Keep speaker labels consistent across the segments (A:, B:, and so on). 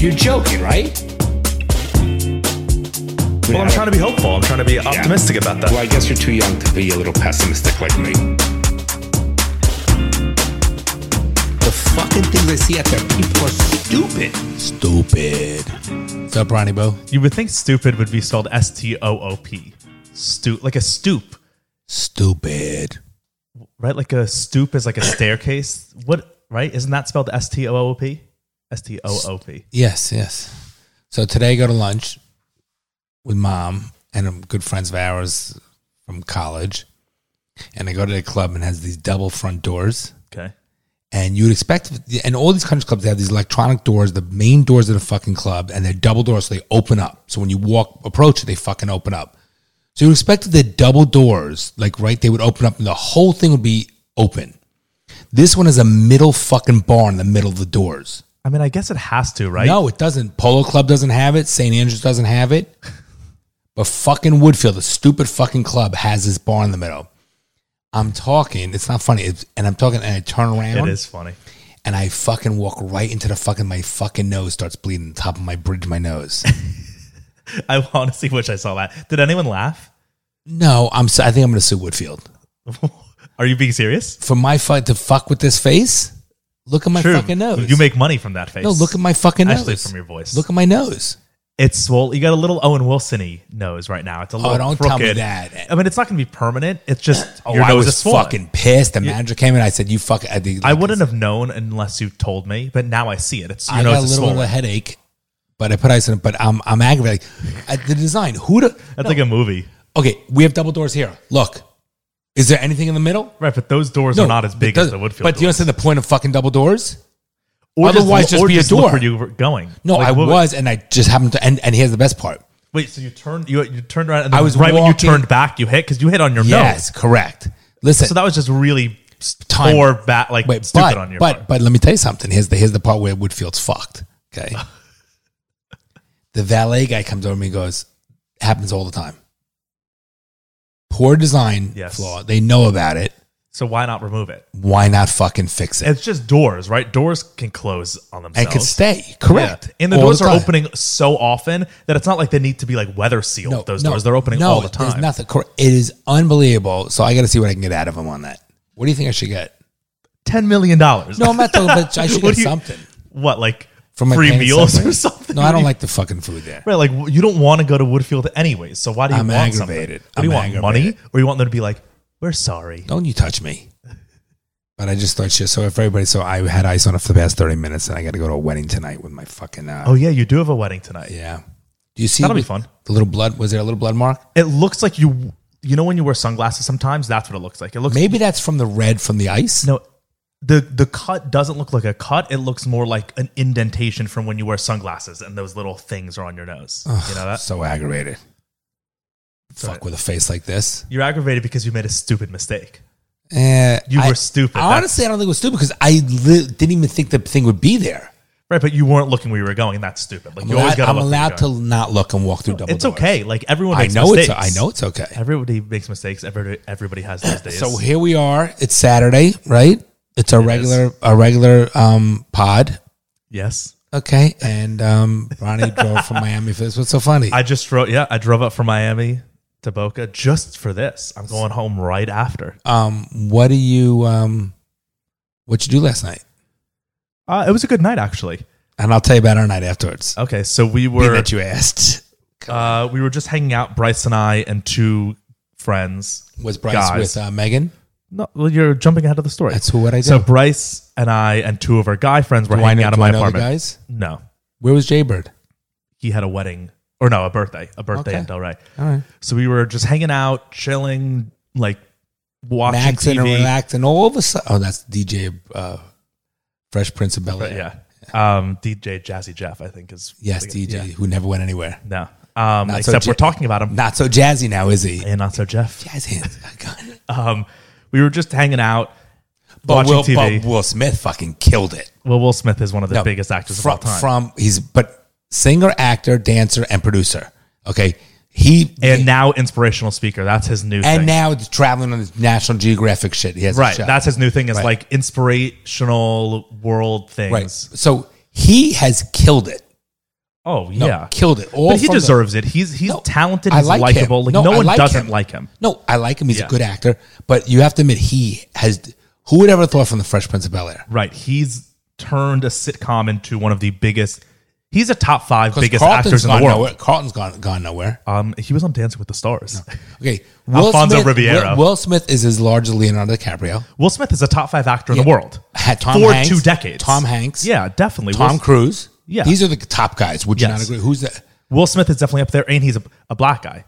A: You're joking, right?
B: Well, I'm trying to be hopeful. I'm trying to be optimistic about that.
A: Well, I guess you're too young to be a little pessimistic like me. The fucking things I see out there, people are stupid.
C: Stupid. What's up, Ronnie Bo?
B: You would think stupid would be spelled S T O O P. Stoop, like a stoop,
C: Stupid.
B: right? Like a stoop is like a staircase. What, right? Isn't that spelled S T O O P? S T O O P.
C: Yes, yes. So today I go to lunch with mom and good friends of ours from college. And I go to the club and it has these double front doors.
B: Okay.
C: And you would expect, and all these country clubs they have these electronic doors, the main doors of the fucking club, and they're double doors, so they open up. So when you walk, approach it, they fucking open up. So you expect the double doors, like right, they would open up and the whole thing would be open. This one is a middle fucking bar in the middle of the doors.
B: I mean, I guess it has to, right?
C: No, it doesn't. Polo Club doesn't have it. St. Andrews doesn't have it. But fucking Woodfield, the stupid fucking club, has this bar in the middle. I'm talking. It's not funny. It's, and I'm talking, and I turn around.
B: It is funny.
C: And I fucking walk right into the fucking my fucking nose starts bleeding. The top of my bridge, my nose.
B: I want to see which I saw that. Did anyone laugh?
C: no, I'm. I think I'm gonna sue Woodfield
B: Are you being serious?
C: for my fight to fuck with this face. Look at my
B: True.
C: fucking nose.
B: You make money from that face.
C: no. Look at my fucking nose.
B: Actually, from your voice.
C: Look at my nose.
B: It's swole. You got a little Owen Wilson-y nose right now. It's a little.
C: Oh, don't tell me that.
B: I mean, it's not going to be permanent. It's just
C: Oh,
B: your
C: I
B: nose
C: was
B: is swollen.
C: fucking pissed. The manager came in. I said, "You fuck." I, think,
B: I wouldn't have known unless you told me, but now I see it. It's your
C: I
B: nose
C: got a little of a headache, but I put ice in it. But I'm I'm aggravated. Like, uh, the design. Who? The,
B: That's like a movie,
C: okay, we have double doors here. Look, is there anything in the middle?
B: right? But those doors are not as big as the Woodfield.
C: But do you
B: doors.
C: understand the point of fucking double doors?
B: Or
C: otherwise just
B: or
C: be a
B: look
C: door.
B: where you were going.
C: No,
B: Like,
C: I
B: what-
C: was, and I just happened to. And, and here's the best part.
B: Wait, so you turned you you turned around and
C: I was
B: right when you
C: walking-
B: turned back, you hit because you hit on your nose.
C: Yes, correct. Listen,
B: So that was just really
C: Time.
B: poor, bat like
C: wait,
B: stupid
C: but
B: on your
C: but
B: part.
C: but let me tell you something. Here's the here's the part where Woodfield's fucked. Okay, the valet guy comes over to me and goes, "Happens all the time. Poor design
B: Yes.
C: flaw. They know about it.
B: So why not remove it?
C: Why not fucking fix it?
B: It's just doors, right? Doors can close on themselves.
C: and could stay correct.
B: Yeah. And the
C: All
B: doors are
C: time.
B: opening so often that it's not like they need to be like weather sealed. those doors, they're opening
C: no,
B: all the
C: There's
B: time.
C: nothing. cor- It is unbelievable. So I got to see what I can get out of him on that. What do you think I should get?
B: Ten million dollars.
C: No, I'm not talking about. I should
B: What
C: get
B: do you-
C: something
B: What like
C: from
B: free meals
C: something?
B: or something?
C: No, I don't like the fucking food there.
B: Right, like you don't want to go to Woodfield anyways. So why do you
C: I'm
B: want something?
C: aggravated.
B: What do you
C: I'm
B: want? Money, or you want them to be like, "We're sorry."
C: Don't you touch me. But I just thought shit. So if everybody, so I had ice on it for the past thirty minutes, and I got to go to a wedding tonight with my fucking. Uh,
B: Oh yeah, you do have a wedding tonight.
C: yeah. Do you see?
B: That'll be fun.
C: The little blood. Was there a little blood mark?
B: It looks like you. You know when you wear sunglasses, sometimes that's what it looks like. It looks
C: Maybe that's from the red from the ice.
B: no. The the cut doesn't look like a cut. It looks more like an indentation from when you wear sunglasses and those little things are on your nose. you know that
C: So aggravated. Fuck
B: right.
C: with a face like this.
B: you're aggravated because you made a stupid mistake.
C: Eh,
B: You
C: I-
B: were stupid.
C: I
B: That's-
C: honestly, I don't think it was stupid because I li- didn't even think the thing would be there.
B: right? But you weren't looking where you were going. and That's stupid. Like
C: I'm
B: you always
C: allowed,
B: got
C: I'm
B: to.
C: allowed to not look and walk through double doors.
B: It's
C: doors.
B: okay. Like everyone
C: I know
B: mistakes.
C: it's. I know it's okay.
B: Everybody makes mistakes. Everybody, everybody has those days.
C: So here we are. It's Saturday, right? It's a regular, a regular um, pod.
B: yes,
C: Okay, and um, Ronnie drove from Miami for this. What's so funny?
B: I just drove. Yeah, I drove up from Miami to Boca just for this. I'm going home right after.
C: um, what do you um, what you do last night?
B: Uh, it was a good night actually.
C: And I'll tell you about our night afterwards.
B: Okay, so we
C: Being
B: were
C: that you asked,
B: uh, we were just hanging out. Bryce and I and two friends.
C: was Bryce
B: guys.
C: with uh, Megan?
B: No, well, you're jumping ahead of the story.
C: That's what I did.
B: so Bryce and I and two of our guy friends were
C: do I
B: hanging
C: know,
B: out in
C: do
B: my
C: I know the
B: apartment.
C: guys?
B: No,
C: Where was Jaybird?
B: he had a wedding or no, a birthday, a birthday
C: Okay.
B: in Delray.
C: All right,
B: So we were just hanging out, chilling, like watching
C: Max and
B: TV.
C: and all of a sudden, oh, that's DJ uh, Fresh Prince of Bel Air.
B: yeah, um, DJ Jazzy Jeff, I think is
C: Yes, DJ
B: yeah.
C: who never went anywhere.
B: No, um,
C: Not so
B: except we're talking about him
C: Not so jazzy now, is he?
B: and not so Jeff.
C: Jazz hands. God.
B: Um, we were just hanging out,
C: But
B: watching
C: Will,
B: TV.
C: but Will Smith fucking killed it.
B: well, Will Smith is one of the
C: No,
B: biggest actors
C: from,
B: of all time,
C: From he's but singer, actor, dancer, and producer. Okay, he
B: and now inspirational speaker. That's his new
C: and
B: thing.
C: now he's traveling on this National Geographic shit. He has a
B: right,
C: show.
B: that's his new thing. Is
C: Right.
B: like inspirational world things.
C: right. So he has killed it.
B: Oh
C: No,
B: yeah,
C: killed it. All
B: but he
C: from the-
B: deserves it. He's he's
C: No,
B: talented.
C: I
B: He's
C: like
B: likable.
C: him.
B: Like
C: No,
B: no,
C: I
B: one
C: like
B: doesn't
C: him.
B: like him.
C: No, I like him. He's
B: Yeah.
C: a good actor, but you have to admit he has. Who would ever thought from the Fresh Prince of Bel Air?
B: Right. He's turned a sitcom into one of the biggest. He's a top five biggest actors in the
C: gone
B: world.
C: Nowhere. Carlton's gone gone nowhere.
B: Um, he was on Dancing with the Stars.
C: Okay, Will
B: Alfonso
C: Smith,
B: Ribeiro.
C: Will, Will Smith is as large as Leonardo DiCaprio.
B: Will Smith is a top five actor in the world
C: Had Tom
B: for
C: Hanks,
B: two decades.
C: Tom Hanks,
B: Yeah, definitely.
C: Tom
B: Will,
C: Cruise.
B: Yeah.
C: these are the top guys. Would you
B: Yes.
C: not agree? Who's that?
B: Will Smith is definitely up there, and he's a, a black guy,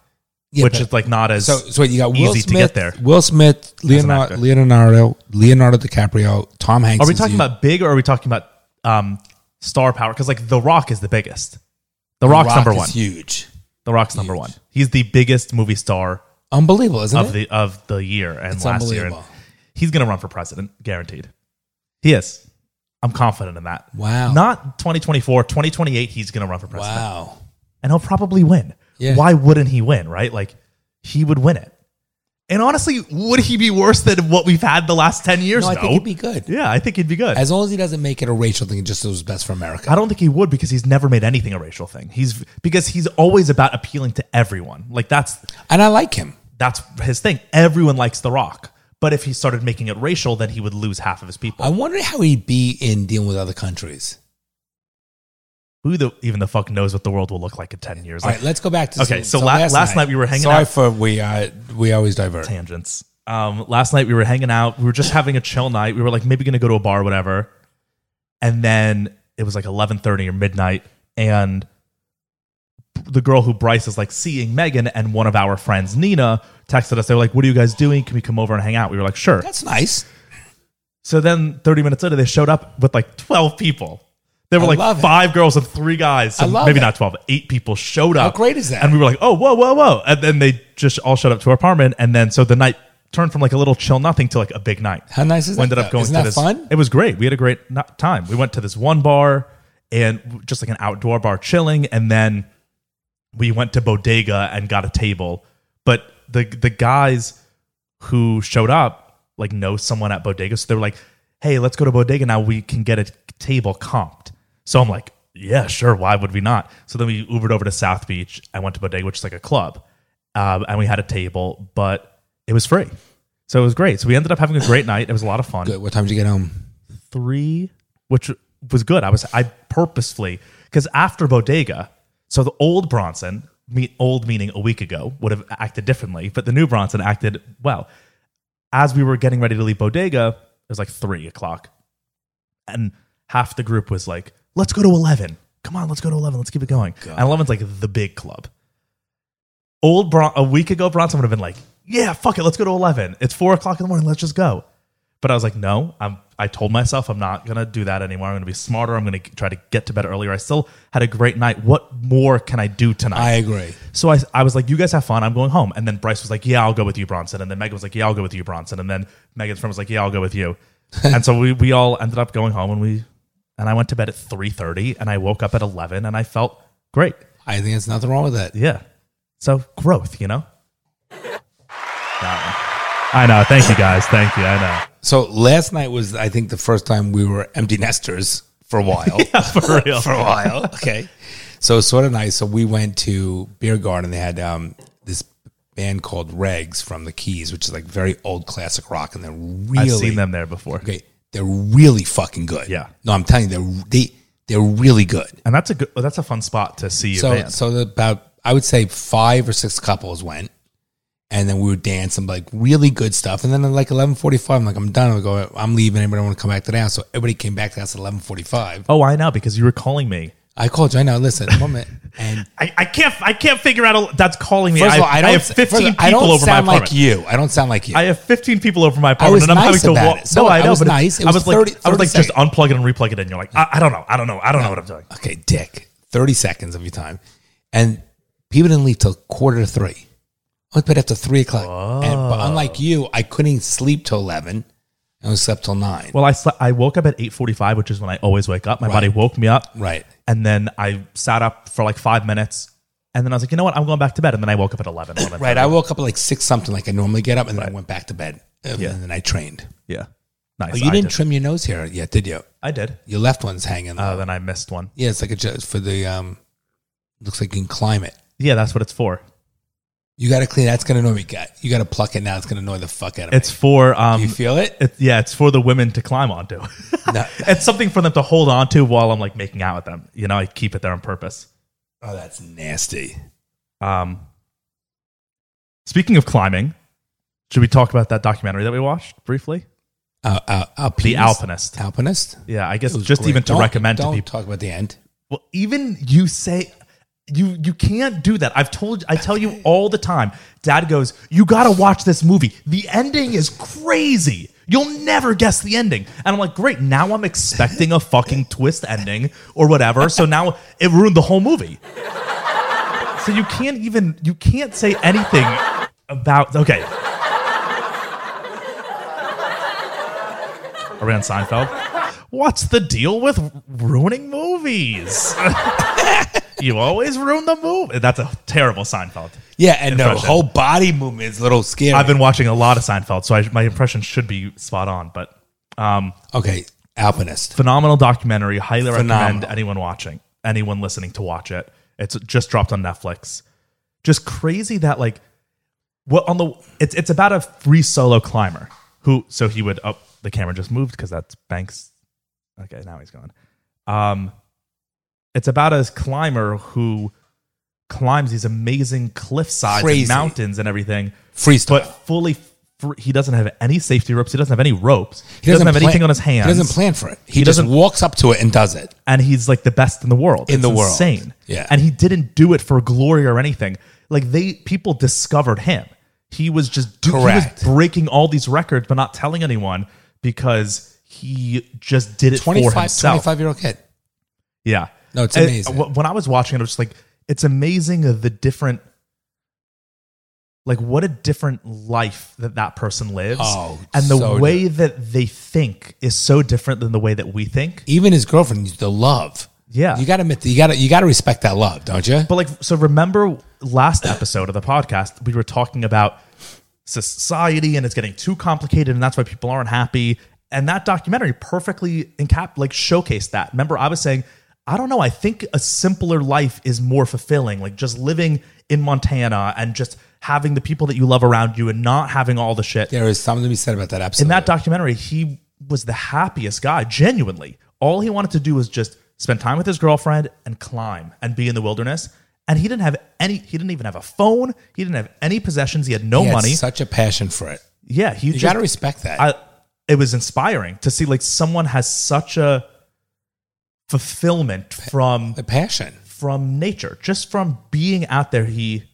C: Yeah,
B: which
C: but-
B: is like not as
C: So, so you got Will
B: easy
C: Smith,
B: to get there.
C: Will Smith, Leonardo,
B: actor.
C: Leonardo, Leonardo DiCaprio, Tom Hanks.
B: Are we
C: is
B: talking
C: you-
B: about big or are we talking about um, star power? Because like The Rock is the biggest. The Rock's
C: Rock
B: number
C: is
B: one.
C: Huge,
B: The Rock's number one. He's the biggest movie star
C: unbelievable, isn't
B: of
C: it?
B: the of the year and
C: It's
B: last year. And
C: unbelievable.
B: he's gonna run for president, guaranteed. He is. I'm confident in that.
C: Wow.
B: Not 2024, 2028. He's gonna run for president,
C: wow.
B: and he'll probably win.
C: Yeah.
B: Why wouldn't he win? Right? Like he would win it. And honestly, would he be worse than what we've had the last ten years?
C: No, I
B: No.
C: think he'd be good.
B: Yeah, I think he'd be good.
C: As long as he doesn't make it a racial thing, just was best for America.
B: I don't think he would because he's never made anything a racial thing. He's because he's always about appealing to everyone. Like that's
C: And I like him.
B: that's his thing. Everyone likes The Rock. But if he started making it racial, then he would lose half of his people.
C: I wonder how he'd be in dealing with other countries.
B: Who the even the fuck knows what the world will look like in ten years?
C: All right, let's go back to
B: Okay, so la- last night we were hanging
C: Sorry
B: out-
C: for we uh, we always divert.
B: tangents. Um, last night we were hanging out. We were just having a chill night. We were like maybe gonna go to a bar, or whatever. And then it was like eleven thirty or midnight, and the girl who Bryce is like seeing Megan and one of our friends Nina texted us. They were like, "What are you guys doing? Can we come over and hang out?" We were like, "Sure."
C: That's nice.
B: So then thirty minutes later, they showed up with like twelve people. There were
C: I
B: like
C: love it.
B: five girls and three guys. So
C: I love
B: maybe
C: it.
B: not Eight people showed up.
C: How great is that?
B: And we were like, "Oh, whoa, whoa, whoa!" And then they just all showed up to our apartment, and then so the night turned from like a little chill nothing to like a big night.
C: How nice is
B: We
C: that?
B: ended up going
C: Isn't
B: to this.
C: fun?
B: It was great. We had a great time. We went to this one bar and just like an outdoor bar chilling, and then we went to Bodega and got a table. But the the guys who showed up like know someone at Bodega, so they were like, "Hey, let's go to Bodega now. We can get a table comped." So I'm like, "Yeah, sure. Why would we not?" So then we Ubered over to South Beach. I went to Bodega, which is like a club, um, and we had a table, but it was free. So it was great. So we ended up having a great night. It was a lot of fun
C: Good. What time did you get home?
B: three, which was good. I was I purposefully because after Bodega, so the old Bronson, me, old meaning a week ago, would have acted differently, but the new Bronson acted well. As we were getting ready to leave Bodega, it was like three o'clock, and half the group was like, "Let's go to 11. Come on, let's go to eleven. Let's keep it going." And 11's like the big club. Old Bron- a week ago, Bronson would have been like, "Yeah, fuck it, let's go to 11. It's four o'clock in the morning. Let's just go." But I was like, no, I'm, I told myself I'm not going to do that anymore. I'm going to be smarter. I'm going to try to get to bed earlier. I still had a great night. What more can I do tonight?
C: I agree.
B: so I, I was like, you guys have fun. I'm going home. And then Bryce was like, yeah, I'll go with you, Bronson. And then Megan was like, yeah, I'll go with you, Bronson. And then Megan's friend was like, yeah, I'll go with you. and so we, we all ended up going home and we, and I went to bed at 3.30 and I woke up at 11 and I felt great.
C: I think there's nothing wrong with that.
B: Yeah. So growth, you know? I know. Thank you guys. Thank you. I know.
C: So last night was, I think, the first time we were empty nesters for a while.
B: yeah, For real.
C: for a while. Okay. So it's sort of nice. So we went to Beer Garden. They had um, this band called Regs from the Keys, which is like very old classic rock, and they're really
B: I've seen them there before.
C: Okay, they're really fucking good.
B: Yeah.
C: No, I'm telling you, they're they they're really good.
B: And that's a good. That's a fun spot to see.
C: So so about I would say five or six couples went, and then we would dance some like really good stuff. And then at like eleven forty five, I'm like I'm done. I go, I'm leaving. Anybody want to come back to the house? So everybody came back to the house at eleven forty five.
B: oh, I know because you were calling me.
C: I called you. I know. Listen, minute. And
B: I, I can't. I can't figure out. A, that's calling me.
C: first
B: I,
C: of all, I don't.
B: have
C: first
B: fifteen
C: all,
B: people
C: I don't
B: over my
C: sound
B: apartment.
C: like you. I don't sound like you.
B: I have 15 people over my
C: I
B: apartment,
C: was
B: and I'm
C: nice
B: having to walk.
C: it. So
B: no, I
C: I
B: know,
C: was
B: but
C: nice. It
B: I
C: was
B: was like,
C: 30
B: I was like,
C: 30
B: just unplug it and replug it in. You're like, I, I don't know, I don't know, I don't know what I'm doing.
C: okay, Dick. Thirty seconds of your time, and people didn't leave till quarter to three. I went to bed after three o'clock. And, but unlike you, I couldn't sleep till eleven. I slept till nine.
B: Well, I slept, I woke up at 8:45, which is when I always wake up. My
C: Right.
B: body woke me up,
C: right.
B: and then I sat up for like five minutes, and then I was like, you know what, I'm going back to bed, and then I woke up at 11. 11
C: Right. I woke up at like six something, like I normally get up, and then I went back to bed. And
B: Yeah.
C: then I trained.
B: yeah, nice.
C: Oh, you
B: I
C: didn't
B: did.
C: trim your nose hair yet, did you?
B: I did.
C: Your left one's hanging.
B: Uh, then I missed one.
C: yeah, it's like a ju- for the um Looks like you can climb it.
B: Yeah, that's what it's for.
C: You got to clean. That's gonna annoy me. Got- You got to pluck it now. It's gonna annoy the fuck out of me.
B: It's
C: me.
B: for um,
C: You feel it?
B: it, yeah, it's for the women to climb onto.
C: No.
B: it's something for them to hold on to while I'm like making out with them. You know, I keep it there on purpose.
C: Oh, that's nasty.
B: Um, speaking of climbing, should we talk about that documentary that we watched briefly?
C: Uh, uh,
B: The
C: alpinist?
B: Alpinist.
C: Alpinist.
B: Yeah, I guess
C: It was
B: just
C: great.
B: even to
C: Don't-
B: recommend to
C: don't
B: people.
C: talk about the end.
B: Well, even you say you you can't do that. I've told I tell you all the time. Dad goes, "You got to watch this movie. The ending is crazy. You'll never guess the ending." And I'm like, "Great. Now I'm expecting a fucking twist ending or whatever." So now it ruined the whole movie. So you can't even you can't say anything about okay. On Seinfeld? What's the deal with ruining movies? you always ruin the movie. That's a terrible Seinfeld.
C: Yeah, and the
B: Impression.
C: whole body movement is a little scary.
B: I've been watching a lot of Seinfeld, so I, my impression should be spot on. But um,
C: okay, Alpinist.
B: phenomenal documentary. Highly recommend anyone watching, anyone listening to watch it. It's just dropped on Netflix. Just crazy that like what on the it's it's about a free solo climber who so he would up the camera just moved because that's Banks. Okay, now he's gone. Um, it's about a climber who climbs these amazing cliff sides
C: Crazy.
B: and mountains and everything,
C: Freestyle.
B: but fully. Free, he doesn't have any safety ropes. He doesn't have any ropes. He, doesn't, have
C: plan-
B: anything on his hands.
C: He doesn't plan for it. He,
B: He
C: just
B: doesn't-
C: walks up to it and does it.
B: and he's like the best in the world
C: In
B: It's
C: the world.
B: insane
C: Yeah.
B: and he didn't do it for glory or anything like they people discovered him he was just do, he was
C: Correct.
B: breaking all these records but not telling anyone because he just did it for
C: 25,
B: himself
C: 25 year old kid.
B: yeah
C: No, it's amazing.
B: wh- when i was watching it i was just like it's amazing the different like what a different life that that person lives
C: Oh,
B: and the
C: so
B: way that they think is so different than the way that we think
C: Even his girlfriend, the love.
B: Yeah.
C: You got to admit, you got to you got to respect that love, don't you?
B: But like, so remember last episode of the podcast, we were talking about society and it's getting too complicated, and that's why people aren't happy. And that documentary perfectly encap like showcased that. Remember, I was saying, I don't know, I think a simpler life is more fulfilling. Like just living in Montana and just having the people that you love around you and not having all the shit.
C: there is something to be said about that episode.
B: In that documentary, he was the happiest guy, genuinely. All he wanted to do was just spend time with his girlfriend and climb and be in the wilderness. And he didn't have any, he didn't even have a phone. He didn't have any possessions. He had no
C: he had
B: money.
C: such a passion for it.
B: yeah. He
C: You
B: just,
C: got to respect that.
B: I, it was inspiring to see like someone has such a fulfillment from
C: the passion.
B: from nature, just from being out there. He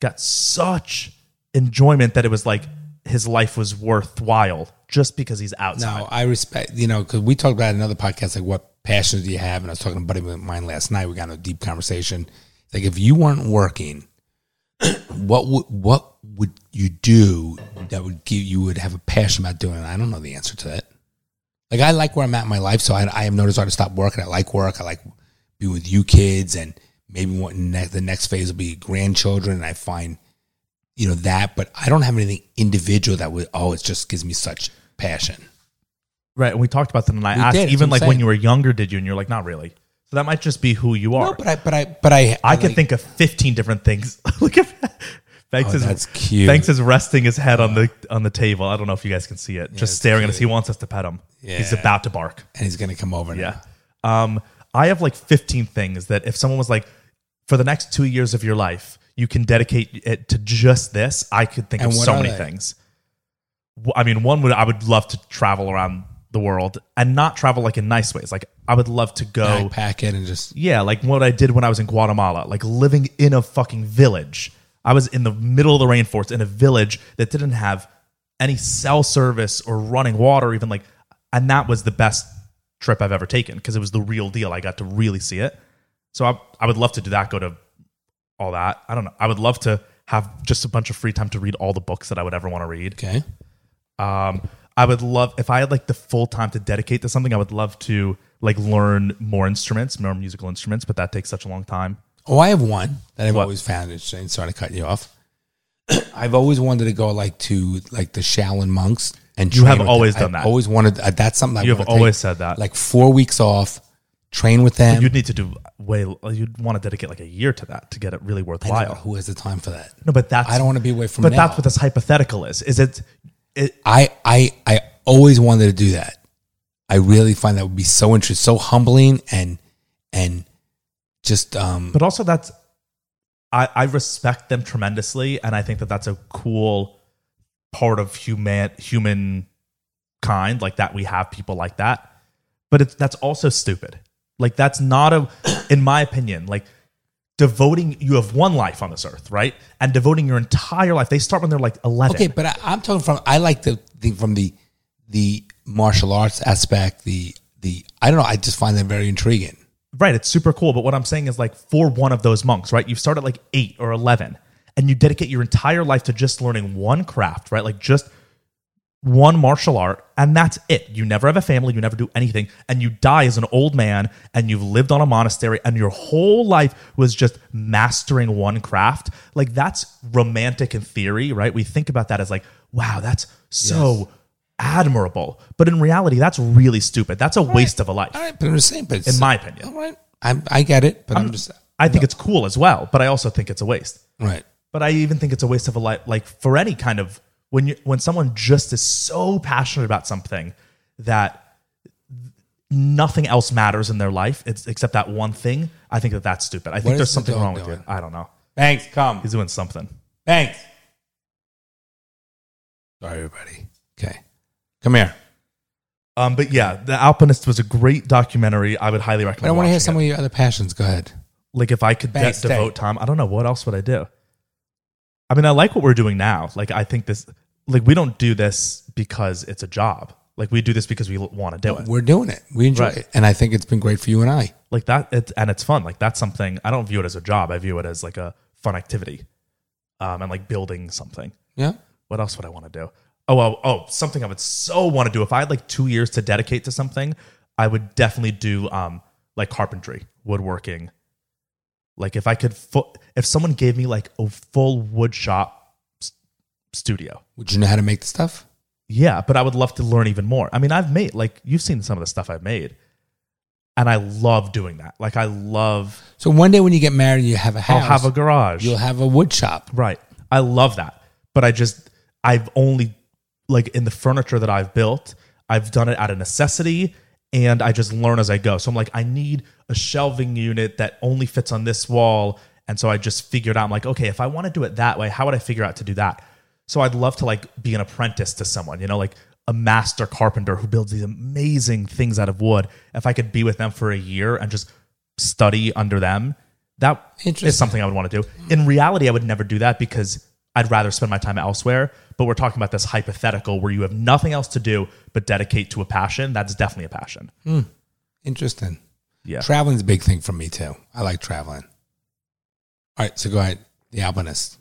B: got such enjoyment that it was like his life was worthwhile just because he's outside.
C: No, I respect, you know, because we talked about another podcast, like what passions do you have? And I was talking to a buddy of mine last night. We got in a deep conversation. Like, if you weren't working, what would what would you do that would give you would have a passion about doing? I don't know the answer to that. Like, I like where I'm at in my life, so I, I have no desire to stop working. I like work. I like being with you kids, and maybe what ne- the next phase will be grandchildren. And I find, you know, that, but I don't have anything individual that would. Oh, it just gives me such passion.
B: Right. And we talked about that. And I
C: We
B: asked,
C: did,
B: even like when you were younger, did you? And you're like, not really. So that might just be who you are.
C: No, but I, but I, but I,
B: I could
C: like-
B: think of 15 different things. Look at Banks
C: Oh,
B: is
C: that's cute.
B: Banks is resting his head on the on the table. I don't know if you guys can see it. just
C: it's
B: staring at us. He wants us to pet him. He's about to bark.
C: and he's gonna come over.
B: Yeah. Um, I have like 15 things that if someone was like, for the next two years of your life, you can dedicate it to just this, I could think
C: And
B: of so many
C: they?
B: things. I mean, one would I would love to travel around the world and not travel like in nice ways. Like I would love to go.
C: pack it and just
B: Yeah, like what I did when I was in Guatemala, like living in a fucking village. I was in the middle of the rainforest in a village that didn't have any cell service or running water, even like, and that was the best trip I've ever taken because it was the real deal. I got to really see it. So I, I would love to do that, go to all that. I don't know. I would love to have just a bunch of free time to read all the books that I would ever want to read.
C: okay.
B: Um, I would love if I had like the full time to dedicate to something. I would love to like learn more instruments, more musical instruments, but that takes such a long time.
C: Oh, I have one that I've
B: What?
C: always found interesting. Sorry to cut you off. I've always wanted to go like to like the Shaolin monks and
B: You have always
C: them.
B: done
C: I've
B: that.
C: Always wanted. Uh, that's something I
B: You have always
C: take,
B: said that.
C: Like four weeks off, train with them.
B: You'd need to do way. You'd want to dedicate like a year to that to get it really
C: I know,
B: worthwhile.
C: who has the time for that?
B: No, but that's
C: I don't want to be away from.
B: But
C: now.
B: that's what this hypothetical is. Is it? It
C: I I I always wanted to do that. I really find that would be so interesting, so humbling, and and just um.
B: but also that's I, I respect them tremendously and i think that that's a cool part of human human kind like that we have people like that but it's that's also stupid like that's not a in my opinion like devoting you have one life on this earth right and devoting your entire life they start when they're like 11
C: Okay, but I, I'm talking from. I like the thing from the the martial arts aspect. The the I don't know. I just find that very intriguing.
B: Right, it's super cool. But what I'm saying is like for one of those monks, right? You start at like eight or eleven, and you dedicate your entire life to just learning one craft, right? Like just one martial art, and that's it. You never have a family, you never do anything, and you die as an old man, and you've lived on a monastery, and your whole life was just mastering one craft. Like that's romantic in theory, right? We think about that as like, wow, that's so admirable. But in reality, that's really stupid. That's a waste of a life.
C: All right, but I'm just saying. But
B: In my opinion.
C: all right, I I get it, but I'm, just
B: I think it's cool as well, but I also think it's a waste.
C: right.
B: But I even think it's a waste of a life, like for any kind of when you when someone just is so passionate about something that nothing else matters in their life it's, except that one thing. I think that that's stupid. I think there's something
C: dog
B: wrong with you. I don't know.
C: Thanks. Come.
B: He's doing something.
C: Thanks. Sorry, everybody. Okay, come here.
B: Um, but yeah, The Alpinist was a great documentary. I would highly
C: But
B: recommend.
C: I want to hear some
B: it.
C: of your other passions. Go ahead.
B: like if I could de- devote time, I don't know what else would I do. I mean, I like what we're doing now. Like I think this, like we don't do this because it's a job. Like we do this because we want to do it.
C: We're doing it. We enjoy
B: Right.
C: it, and I think it's been great for you and I.
B: Like that, it's, and it's fun. Like that's something I don't view it as a job. I view it as like a fun activity, um, and like building something.
C: Yeah.
B: What else would I want to do? Oh, oh, oh, something I would so want to do. If I had like two years to dedicate to something, I would definitely do um like carpentry, woodworking. Like if I could, fu- if someone gave me like a full wood shop studio,
C: Would you know how to make the stuff?
B: yeah, but I would love to learn even more. I mean, I've made like you've seen some of the stuff I've made, and I love doing that. Like I love.
C: So one day when you get married, you have a
B: I'll have a garage.
C: You'll have a wood shop.
B: Right. I love that. But I just, I've only, like in the furniture that I've built, I've done it out of necessity and I just learn as I go. So I'm like, I need a shelving unit that only fits on this wall. And so I just figured out, I'm like, okay, if I want to do it that way, how would I figure out to do that? So I'd love to like be an apprentice to someone, you know, like a master carpenter who builds these amazing things out of wood. If I could be with them for a year and just study under them, that is something I would want to do. In reality, I would never do that because I'd rather spend my time elsewhere. But we're talking about this hypothetical where you have nothing else to do but dedicate to a passion. That's definitely a passion. Hmm.
C: Interesting.
B: Yeah.
C: Traveling's a big thing for me too. I like traveling. All right, so go ahead. The Alpinist.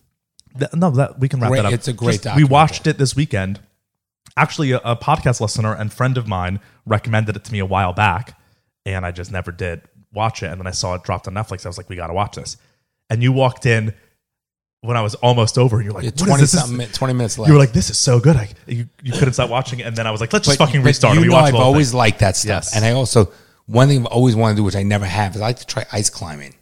B: Th- no, that we can wrap
C: Great-
B: that up.
C: it's a great
B: We
C: documentary.
B: watched it this weekend. Actually, a, a podcast listener and friend of mine recommended it to me a while back, and I just never did watch it. And then I saw it dropped on Netflix. I was like, "We got to watch this." And you walked in when I was almost over, and you're like, "What is
C: twenty
B: this? This
C: something,
B: is-
C: twenty minutes left.
B: You were like, "This is so good." I, you, you couldn't stop watching it, and then I was like, "Let's just fucking restart."
C: You.
B: We
C: know,
B: watched
C: I've
B: the whole
C: always
B: thing.
C: liked that stuff,
B: Yes.
C: and I also one thing I've always wanted to do, which I never have, is I like to try ice climbing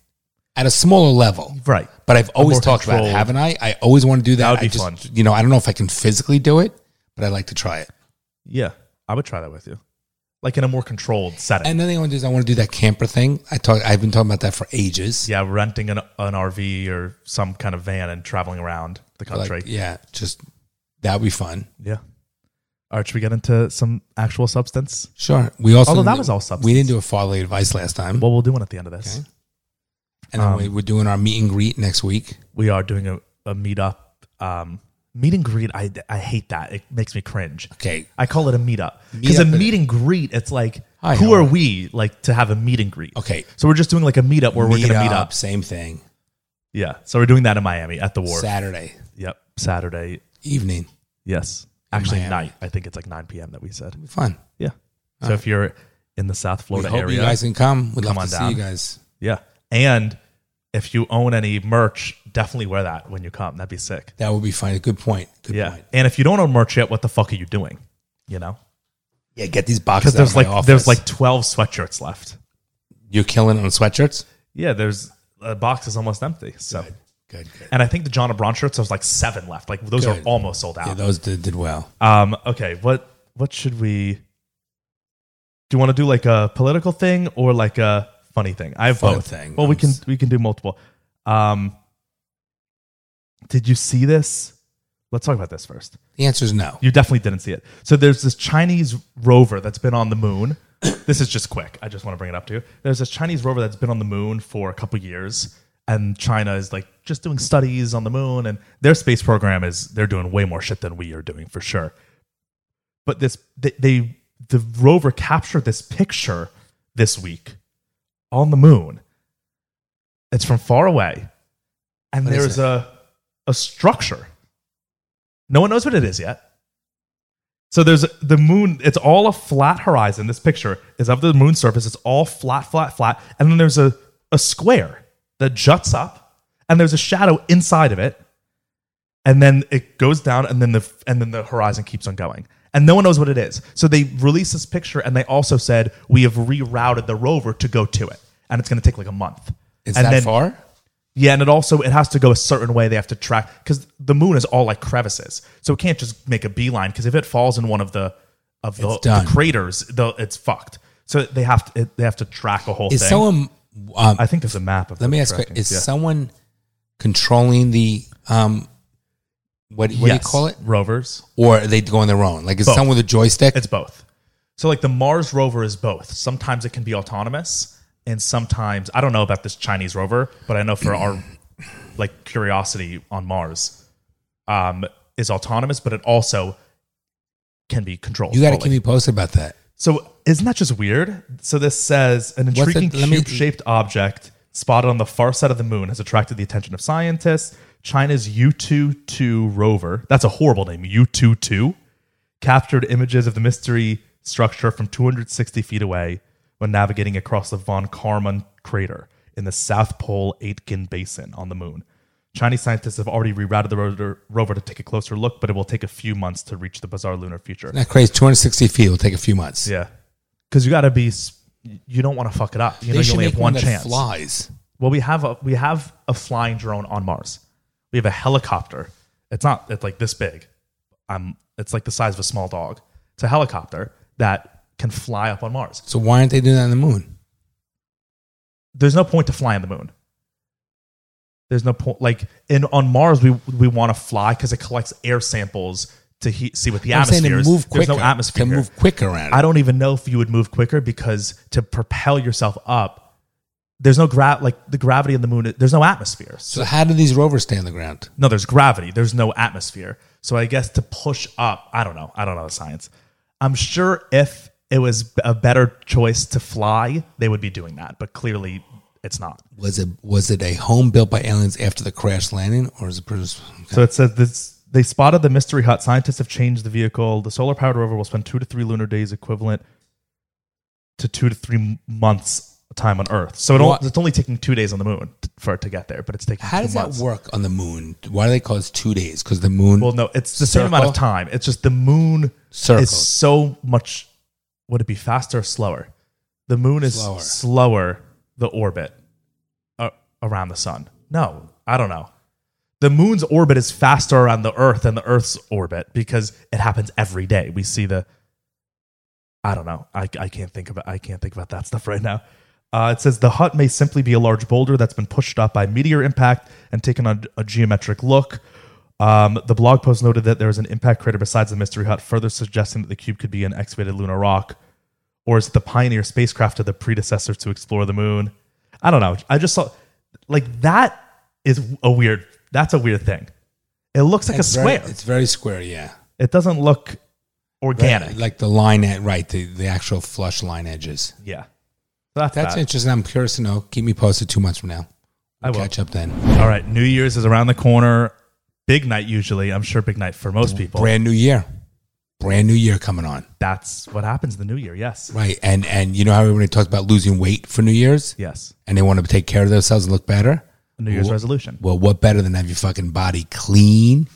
C: at a smaller level.
B: right.
C: But I've always talked about, it, haven't I? I always want to do that.
B: That would
C: I
B: be
C: just,
B: fun.
C: You know, I don't know if I can physically do it, but I'd like to try it.
B: Yeah, I would try that with you, like in a more controlled setting.
C: And thing I want to do is I want to do that camper thing. I talk. I've been talking about that for ages.
B: yeah, renting an, an RV or some kind of van and traveling around the
C: Like,
B: country.
C: yeah, just that would be fun.
B: Yeah. All right, should we get into some actual substance?
C: Sure. We also
B: Although that was all substance.
C: We didn't do a fatherly advice last time,
B: Well, we'll do one at the end of this.
C: Okay. And then
B: um,
C: we, we're doing our meet and greet next week.
B: We are doing a, a meetup. Um, meet and greet, I, I hate that. It makes me cringe.
C: Okay.
B: I call it a meetup. Because a meet and greet, it's like,
C: Hi,
B: who are we like to have a meet and greet?
C: Okay.
B: So we're just doing like a meetup where we're going to meet up.
C: Same thing.
B: Yeah. So we're doing that in Miami at the wharf.
C: Saturday
B: Yep. Saturday.
C: evening.
B: Yes. Actually,
C: Miami.
B: night. I think it's like 9 p.m. that we said.
C: Fun.
B: Yeah. So if you're in the South
C: We
B: Florida
C: hope
B: area,
C: you guys can come. We'd
B: come
C: love
B: on
C: to
B: down.
C: see you guys.
B: Yeah. And if you own any merch, definitely wear that when you come. That'd be sick.
C: That would be fine. Good point. Good
B: yeah.
C: point.
B: And if you don't own merch yet, what the fuck are you doing? You know?
C: Yeah, get these
B: Because
C: boxes.
B: there's like
C: office.
B: there's like 12 sweatshirts left.
C: You're killing on sweatshirts.
B: Yeah, there's a box is almost empty. So,
C: Good, good.
B: and I think the John Brown shirts there's like seven left. Like those
C: Good.
B: are almost sold out.
C: Yeah, those did, did well.
B: Um, okay, what what should we do? You want to do like a political thing or like a funny thing? I have
C: Fun
B: both.
C: thing.
B: Well, we can we can do multiple. Um, did you see this? Let's talk about this first.
C: The answer is no.
B: You definitely didn't see it. So there's this Chinese rover that's been on the moon. this is just quick. I just want to bring it up to you. There's this Chinese rover that's been on the moon for a couple years, and China is like just doing studies on the moon, and their space program is they're doing way more shit than we are doing for sure. But this they, they the rover captured this picture this week on the moon. It's from far away, and
C: What
B: there's a a structure. No one knows what it is yet. So there's the moon. It's all a flat horizon. This picture is of the moon surface. It's all flat, flat, flat, and then there's a a square that juts up, and there's a shadow inside of it, and then it goes down, and then the and then the horizon keeps on going, and no one knows what it is. So they released this picture, and they also said we have rerouted the rover to go to it, and it's going to take like a month.
C: Is
B: and
C: that
B: then-
C: far?
B: yeah, and it also it has to go a certain way. They have to track because the moon is all like crevices, so it can't just make a beeline. Because if it falls in one of the of the, the craters, the, it's fucked. So they have to it, they have to track a whole
C: Is
B: thing.
C: someone? Um,
B: I think there's a map of.
C: let me ask:
B: tracking.
C: Is
B: Yeah.
C: someone controlling the um? What, what do you
B: Yes,
C: call it?
B: Rovers.
C: Or they go on their own? Like is
B: Both.
C: someone with a joystick?
B: It's both. So like the Mars rover is both. Sometimes it can be autonomous, and sometimes I don't know about this Chinese rover, but I know for our like curiosity on Mars, um, is autonomous, but it also can be controlled.
C: you got to
B: fully.
C: keep me posted about that.
B: So isn't that just weird? So this says an
C: What's it-
B: intriguing
C: let me-
B: cube-shaped object spotted on the far side of the moon has attracted the attention of scientists. China's Yutu-2 rover, that's a horrible name, Yutu-2, captured images of the mystery structure from 260 feet away when navigating across the von Karman crater in the South Pole Aitken Basin on the moon. Chinese scientists have already rerouted the rover, rover to take a closer look, but it will take a few months to reach the bizarre lunar future.
C: That crazy 260 feet will take a few months.
B: Yeah, because you got to be, you don't want to fuck it up. You know, you only have
C: one
B: one chance.
C: flies.
B: Well, we have a we have a flying drone on Mars. We have a helicopter. It's not. It's like this big. Um, it's like the size of a small dog. It's a helicopter that can fly up on Mars.
C: So why aren't they doing that on the moon?
B: There's no point to fly on the moon. There's no point. Like in on Mars, we we want to fly because it collects air samples to he, see what the
C: I'm saying
B: atmosphere
C: to
B: is.
C: move quicker.
B: There's no atmosphere.
C: To move quicker around.
B: I don't even know if you would move quicker because to propel yourself up, there's no gra- like the gravity of the moon. There's no atmosphere. So
C: so how do these rovers stay on the ground?
B: no, there's gravity. There's no atmosphere. So I guess to push up, I don't know. I don't know the science. I'm sure if it was a better choice to fly, they would be doing that. But clearly, it's not.
C: Was it was it a home built by aliens after the crash landing, or is it produced?
B: So it says this. They spotted the mystery hut. Scientists have changed the vehicle. The solar powered rover will spend two to three lunar days, equivalent to two to three months time on Earth. So it it's only taking two days on the moon t- for it to get there, but it's taking.
C: How does that work on the moon? Why do they call it two days? Because the moon.
B: Well, no, it's the same amount of time. It's just the moon
C: Circle.
B: is so much. Would it be faster or slower? The moon is
C: Slower.
B: slower. the orbit uh, around the sun. No, I don't know. The moon's orbit is faster around the Earth than the Earth's orbit because it happens every day. We see the. I don't know. I, I can't think about I can't think about that stuff right now. Uh, it says the hut may simply be a large boulder that's been pushed up by meteor impact and taken on a geometric look. Um, the blog post noted that there is an impact crater besides the mystery hut, further suggesting that the cube could be an excavated lunar rock, or is it the Pioneer spacecraft of the predecessor to explore the moon? I don't know. I just saw like that is a weird. That's a weird thing. It looks like
C: It's
B: a
C: very-
B: square.
C: it's very square, yeah.
B: it doesn't look organic.
C: Like the line at right, the, the actual flush line edges.
B: yeah. So that's
C: That's
B: that.
C: interesting. I'm curious to know. Keep me posted two months from now.
B: I will.
C: Catch up then.
B: All right. New Year's is around the corner. Big night usually. I'm sure big night for most people.
C: Brand new year. Brand new year coming on.
B: That's what happens the new year. Yes.
C: Right. And and you know how everybody talks about losing weight for New Year's?
B: Yes.
C: And they want to take care of themselves and look better?
B: A New Year's resolution.
C: Well, what better than have your fucking body clean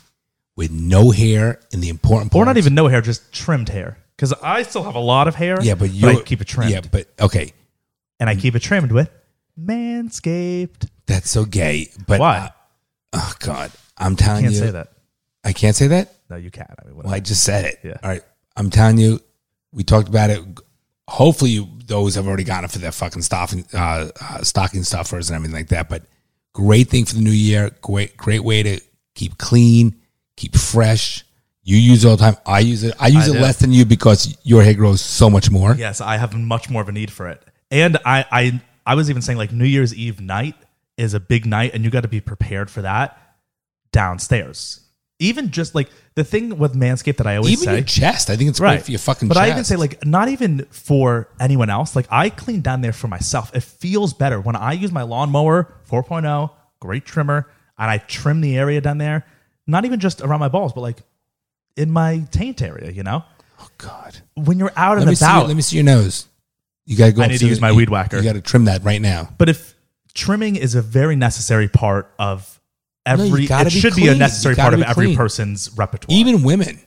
C: with no hair in the important parts?
B: Or not even no hair, just trimmed hair. Because I still have a lot of hair.
C: Yeah, but you
B: I keep it trimmed.
C: Yeah, but okay.
B: And I keep it trimmed with Manscaped.
C: That's so gay. But
B: Why?
C: uh, oh God, I'm telling
B: Can't
C: you,
B: say that.
C: I can't say that.
B: No, you can't. I mean,
C: Well. I just said it.
B: Yeah.
C: All right. I'm telling you, we talked about it. Hopefully, you, those have already gotten it for their fucking stocking, uh, uh, stocking stuffers and everything like that. But great thing for the new year. Great, great way to keep clean, keep fresh. You use it all the time. I use it. I use
B: I
C: it
B: do.
C: less than you because your hair grows so much more.
B: yes, I have much more of a need for it. And I, I, I was even saying like New Year's Eve night is a big night, and you got to be prepared for that downstairs. Even just like the thing with Manscaped that I always
C: Even
B: say,
C: your chest. I think it's
B: right
C: great for your fucking
B: But
C: chest.
B: I even say like not even for anyone else. Like I clean down there for myself. It feels better when I use my lawnmower 4.0, great trimmer, and I trim the area down there. Not even just around my balls, but like in my taint area. You know,
C: oh, God.
B: when you're out
C: Let
B: and
C: me, see
B: about.
C: let me see your nose. You got to go
B: I need to use my
C: you-
B: weed whacker.
C: You got to trim that right now.
B: but if trimming is a very necessary part of every,
C: gotta
B: it
C: be
B: should be a necessary part of every
C: clean.
B: person's repertoire.
C: Even women.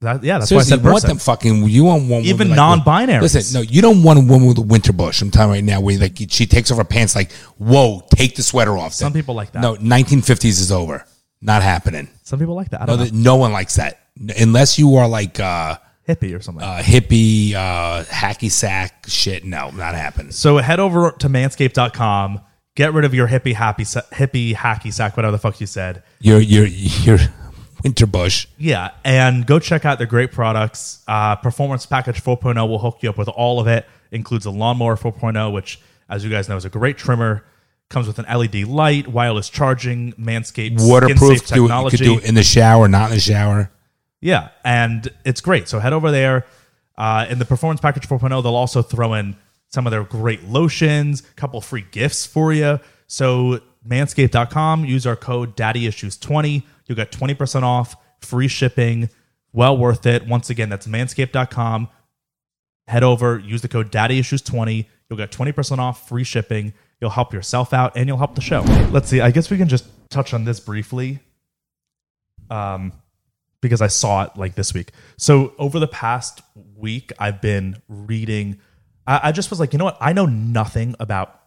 B: that, yeah, that's
C: Seriously,
B: why I
C: you
B: said
C: want
B: person.
C: them fucking. You want one.
B: Even
C: like-
B: non-binaries.
C: Listen, no, you don't want a woman with a winter bush. I'm telling you right now, where like she takes off her pants, like, whoa, take the sweater off.
B: Some people like that.
C: No, 1950s is over. Not happening.
B: Some people like that. I
C: No,
B: know.
C: that, no one likes that unless you are like uh,
B: hippie or something.
C: uh, hippie, uh, hacky sack shit. No, not happening.
B: So head over to manscaped.com, get rid of your hippie happy sa- hippie hacky sack, whatever the fuck you said.
C: Your your your winter bush.
B: Yeah, and go check out their great products. Uh, Performance Package 4.0 will hook you up with all of it. Includes a lawnmower 4.0, which, as you guys know, is a great trimmer. Comes with an LED light, wireless charging, Manscaped
C: Waterproof. Do, you could do it in the shower, not in the shower.
B: Yeah, and it's great. So head over there. Uh, in the Performance Package 4.0, they'll also throw in some of their great lotions, a couple free gifts for you. So manscaped.com, use our code DaddyIssues20. You'll get 20% off, free shipping, well worth it. Once again, that's manscaped.com. Head over, use the code DaddyIssues20. You'll get 20% off, free shipping. You'll help yourself out and you'll help the show. Let's see. I guess we can just touch on this briefly. Um, because I saw it like this week. So over the past week, I've been reading. I, I just was like, you know what? I know nothing about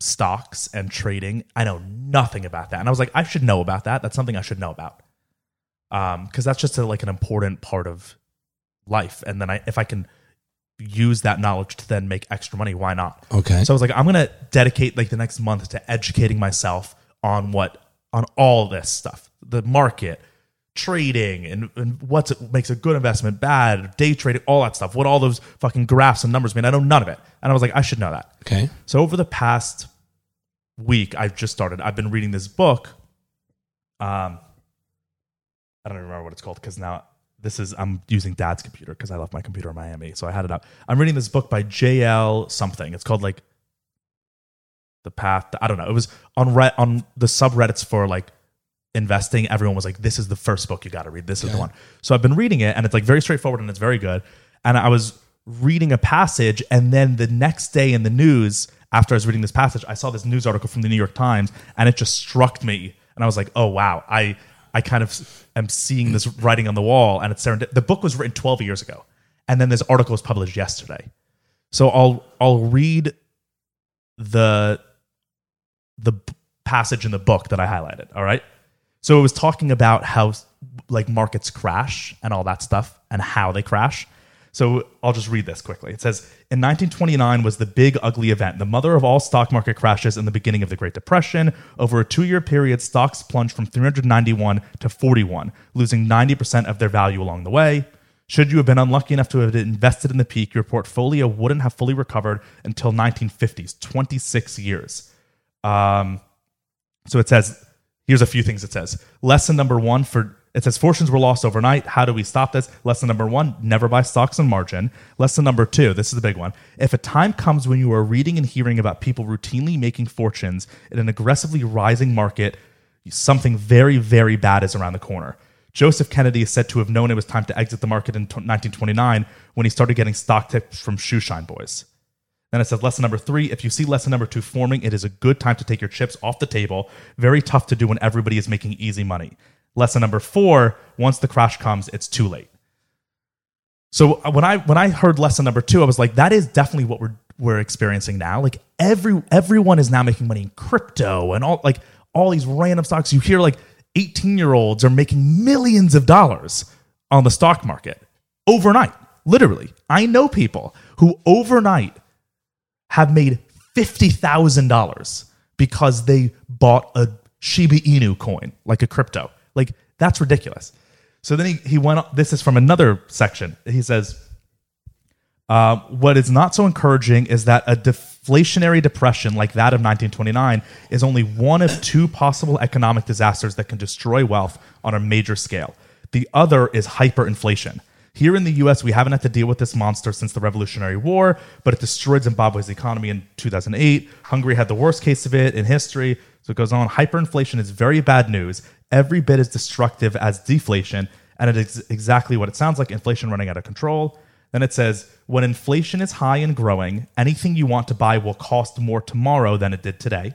B: stocks and trading. I know nothing about that, and I was like, I should know about that. That's something I should know about. Um, because that's just a, like an important part of life. And then I, if I can use that knowledge to then make extra money, why not?
C: Okay.
B: So I was like, I'm gonna dedicate like the next month to educating myself on what on all this stuff, the market, trading, and, and what's it makes a good investment, bad, day trading, all that stuff. What all those fucking graphs and numbers mean. I know none of it, and I was like, I should know that.
C: okay.
B: So over the past week, I've just started. I've been reading this book. Um, I don't even remember what it's called because now this is I'm using Dad's computer because I left my computer in Miami, so I had it up. I'm reading this book by J.L. something. It's called like the Path. I don't know. It was on re- on the subreddits for like investing. Everyone was like, "This is the first book you got to read. This is the one." So I've been reading it, and it's like very straightforward and it's very good. And I was reading a passage, and then the next day in the news, after I was reading this passage, I saw this news article from the New York Times, and it just struck me, and I was like, "Oh wow, I I kind of am seeing this writing on the wall." And it's serendip- the book was written 12 years ago, and then this article was published yesterday. So I'll I'll read the the passage in the book that I highlighted. All right. So it was talking about how like markets crash and all that stuff and how they crash. So I'll just read this quickly. It says In 1929 was the big ugly event, the mother of all stock market crashes in the beginning of the Great Depression. Over a two year period, stocks plunged from 391 to 41, losing 90% of their value along the way. Should you have been unlucky enough to have invested in the peak, your portfolio wouldn't have fully recovered until 1950s, 26 years. Um, so it says, here's a few things it says. Lesson number one for it says fortunes were lost overnight. How do we stop this? Lesson number one, never buy stocks on margin. Lesson number two, this is the big one. If a time comes when you are reading and hearing about people routinely making fortunes in an aggressively rising market, something very, very bad is around the corner. Joseph Kennedy is said to have known it was time to exit the market in 1929 when he started getting stock tips from Shoeshine Boys. Then it says lesson number three if you see lesson number two forming, it is a good time to take your chips off the table. Very tough to do when everybody is making easy money. Lesson number four once the crash comes, it's too late. So uh, when I when I heard lesson number two, I was like, that is definitely what we're we're experiencing now. Like every everyone is now making money in crypto and all like all these random stocks. You hear like 18 year olds are making millions of dollars on the stock market overnight. Literally, I know people who overnight have made fifty thousand dollars because they bought a Shiba Inu coin, like a crypto. Like that's ridiculous. So then he, he went. on- This is from another section. He says, uh, "What is not so encouraging is that a deflationary depression like that of 1929 is only one of two possible economic disasters that can destroy wealth on a major scale. The other is hyperinflation." Here in the US, we haven't had to deal with this monster since the Revolutionary War, but it destroyed Zimbabwe's economy in 2008. Hungary had the worst case of it in history. So it goes on. Hyperinflation is very bad news, every bit as destructive as deflation, and it is exactly what it sounds like inflation running out of control. Then it says, when inflation is high and growing, anything you want to buy will cost more tomorrow than it did today.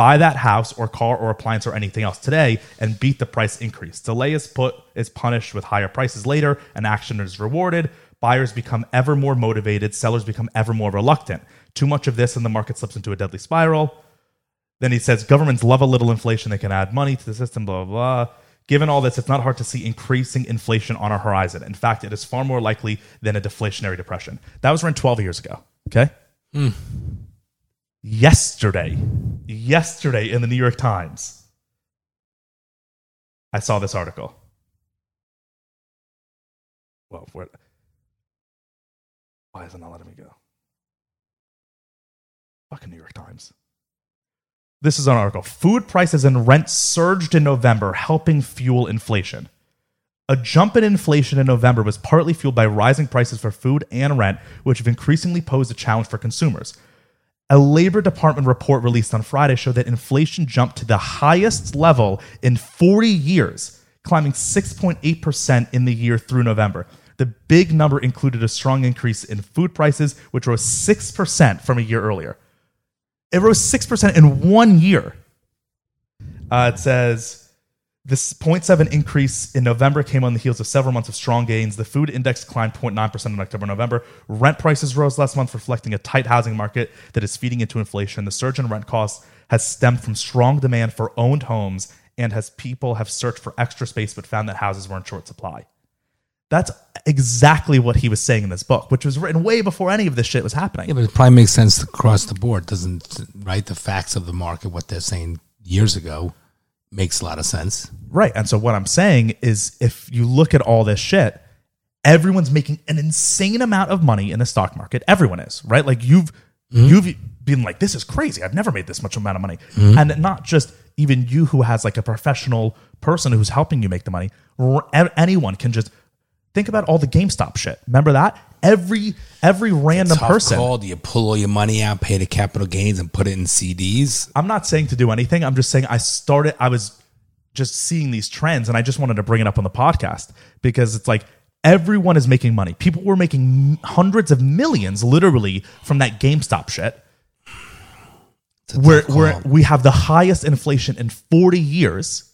B: Buy that house or car or appliance or anything else today and beat the price increase. Delay is put is punished with higher prices later, and action is rewarded. Buyers become ever more motivated, sellers become ever more reluctant. Too much of this and the market slips into a deadly spiral. Then he says governments love a little inflation. They can add money to the system, blah, blah, blah. Given all this, it's not hard to see increasing inflation on our horizon. In fact, it is far more likely than a deflationary depression. That was written 12 years ago. Okay. Hmm. Yesterday, yesterday in the New York Times, I saw this article. Well, where, why is it not letting me go? Fucking New York Times. This is an article. Food prices and rent surged in November, helping fuel inflation. A jump in inflation in November was partly fueled by rising prices for food and rent, which have increasingly posed a challenge for consumers. A Labor Department report released on Friday showed that inflation jumped to the highest level in 40 years, climbing 6.8% in the year through November. The big number included a strong increase in food prices, which rose 6% from a year earlier. It rose 6% in one year. Uh, it says this 0.7 increase in November came on the heels of several months of strong gains. The food index climbed 0.9% in October November. Rent prices rose last month, reflecting a tight housing market that is feeding into inflation. The surge in rent costs has stemmed from strong demand for owned homes and as people have searched for extra space but found that houses were in short supply. That's exactly what he was saying in this book, which was written way before any of this shit was happening.
C: Yeah, but it probably makes sense across the board, doesn't right? The facts of the market, what they're saying years ago, makes a lot of sense.
B: Right. And so what I'm saying is if you look at all this shit, everyone's making an insane amount of money in the stock market. Everyone is, right? Like you've mm-hmm. you've been like, this is crazy. I've never made this much amount of money. Mm-hmm. And not just even you who has like a professional person who's helping you make the money. Anyone can just think about all the GameStop shit. Remember that? Every every random
C: Tough
B: person.
C: call. Do you pull all your money out, pay the capital gains, and put it in CDs?
B: I'm not saying to do anything. I'm just saying I started, I was just seeing these trends and I just wanted to bring it up on the podcast because it's like everyone is making money. People were making hundreds of millions literally from that GameStop shit.
C: It's a
B: Where,
C: tough
B: where
C: call.
B: we have the highest inflation in 40 years.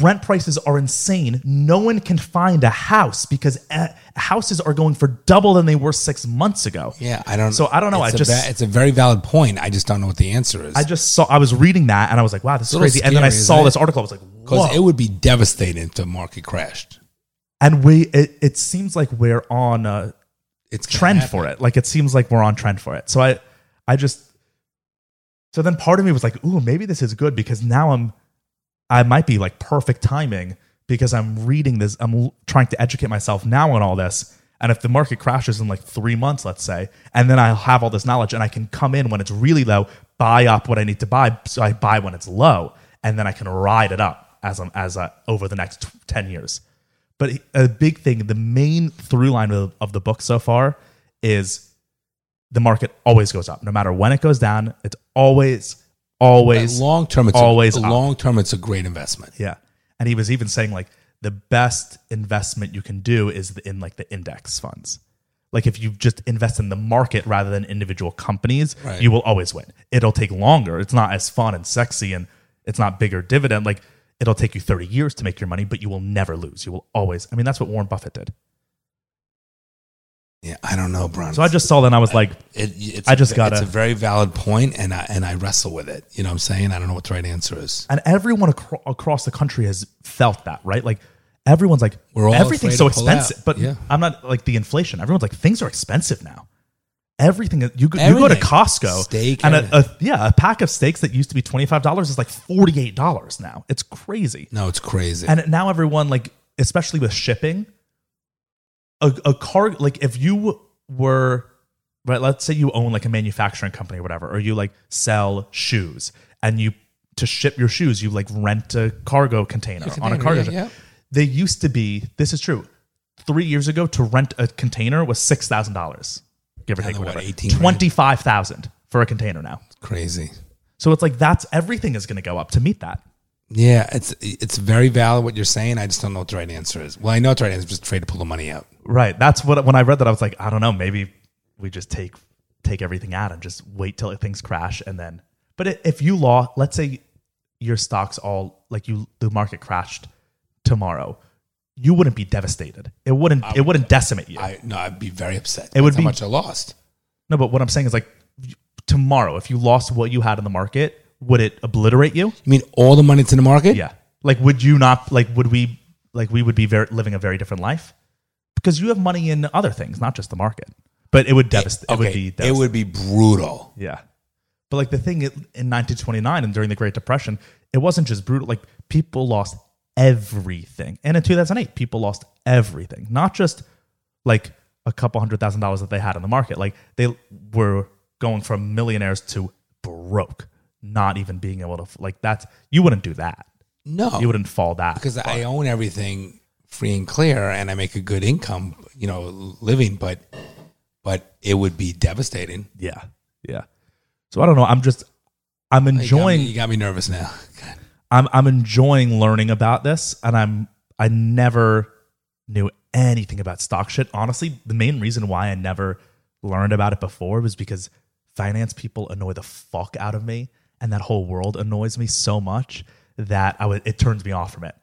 B: Rent prices are insane. No one can find a house because uh, houses are going for double than they were six months ago.
C: yeah, I don't.
B: So I don't know.
C: It's
B: I
C: a
B: just
C: va- it's a very valid point. I just don't know what the answer is.
B: I just saw I was reading that and I was like, wow, this is
C: a
B: crazy. and then I saw
C: isn't
B: this article. I was like,
C: because it would be devastating if the market crashed.
B: and we it, it seems like we're on a
C: It's
B: trend
C: happen.
B: for it. Like it seems like we're on trend for it. So I I just so then part of me was like, ooh, maybe this is good because now I'm I might be like perfect timing because I'm reading this. I'm trying to educate myself now on all this. And if the market crashes in like three months, let's say, and then I'll have all this knowledge and I can come in when it's really low, buy up what I need to buy. So I buy when it's low and then I can ride it up as I'm, as over the next 10 years. But a big thing, the main through line of, of the book so far is the market always goes up. No matter when it goes down, it's always, always
C: long term, it's
B: always
C: a, long term. It's a great investment.
B: Yeah. And he was even saying like the best investment you can do is in like the index funds. Like if you just invest in the market rather than individual companies,
C: Right.
B: you will always win. It'll take longer. It's not as fun and sexy and it's not bigger dividend. Like it'll take you 30 years to make your money, but you will never lose. You will always. I mean, that's what Warren Buffett did.
C: Yeah, I don't know, Bron.
B: So I just saw that and I was like,
C: It, it's
B: I just
C: a,
B: gotta-
C: It's a very valid point, and I and I wrestle with it. You know what I'm saying? I don't know what the right answer is.
B: and everyone acro- across the country has felt that, right? Like everyone's like,
C: We're all
B: everything's so
C: pull out.
B: expensive. But
C: Yeah.
B: I'm not like the inflation. Everyone's like, things are expensive now. Everything you go, you go to Costco
C: Steak,
B: and a, a yeah a pack of steaks that used to be twenty five dollars is like forty eight dollars now. It's crazy.
C: No, it's crazy.
B: And now everyone like, especially with shipping, a, a car like if you were right, let's say you own like a manufacturing company or whatever, or you like sell shoes and you to ship your shoes, you like rent a cargo container, on a cargo.
C: yeah,
B: ship.
C: yeah.
B: They used to be. This is true. Three years ago, to rent a container was six thousand dollars, give or take
C: what,
B: whatever.
C: 18?
B: Twenty five thousand for a container now.
C: crazy.
B: So it's like that's everything is going to go up to meet that.
C: Yeah, it's it's very valid what you're saying. I just don't know what the right answer is. Well, I know what the right answer is. Just afraid to pull the money out.
B: Right. That's what when I read that I was like, I don't know, maybe we just take take everything out and just wait till things crash and then. But if you law, let's say your stocks all like you the market crashed tomorrow, you wouldn't be devastated. It wouldn't it wouldn't decimate you.
C: I no, I'd be very upset.
B: It would be-
C: how much I lost.
B: no, but what I'm saying is like tomorrow, if you lost what you had in the market, would it obliterate you?
C: You mean all the money that's in the market?
B: Yeah. Like would you not like would we like we would be very, living a very different life? Because you have money in other things, not just the market. But it would devastate it,
C: Okay,
B: would be
C: it would be brutal.
B: Yeah. But like the thing in 1929 and during the Great Depression, it wasn't just brutal. Like people lost everything. And in 2008, people lost everything. Not just like a couple hundred thousand dollars that they had in the market. Like they were going from millionaires to broke, not even being able to, like that's, you wouldn't do that.
C: No,
B: You wouldn't fall that.
C: because
B: far.
C: I own everything free and clear, and I make a good income. You know, living, but but it would be devastating.
B: yeah. Yeah. So I don't know. I'm just, I'm
C: You got,
B: enjoying.
C: me, you got me nervous now. God.
B: I'm I'm enjoying learning about this, and I'm I never knew anything about stock shit. Honestly, the main reason why I never learned about it before was because finance people annoy the fuck out of me, and that whole world annoys me so much that I would it turns me off from it.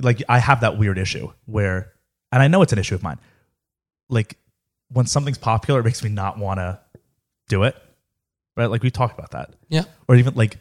B: Like I have that weird issue where, and I know it's an issue of mine. Like when something's popular, it makes me not want to do it. Right? Like we talked about that
C: Yeah,
B: or even like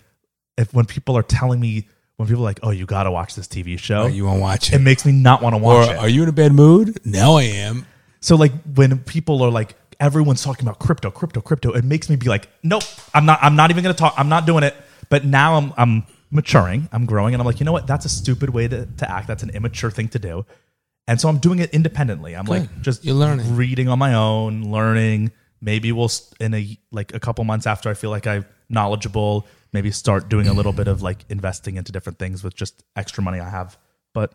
B: if when people are telling me when people are like, "Oh, you got to watch this TV show,"
C: Or you won't watch
B: it
C: it.
B: makes me not want to
C: Or
B: watch it.
C: are you in a bad mood? Now I am.
B: so like when people are like, everyone's talking about crypto, crypto, crypto, it makes me be like, "Nope, I'm not. I'm not even going to talk. I'm not doing it." But now I'm I'm maturing, I'm growing, and I'm like, you know what? That's a stupid way to, to act. That's an immature thing to do. And so I'm doing it independently. I'm like just
C: You're learning.
B: reading on my own, learning. Maybe we'll in a like a couple months after I feel like I'm knowledgeable, maybe start doing a little bit of like investing into different things with just extra money I have. But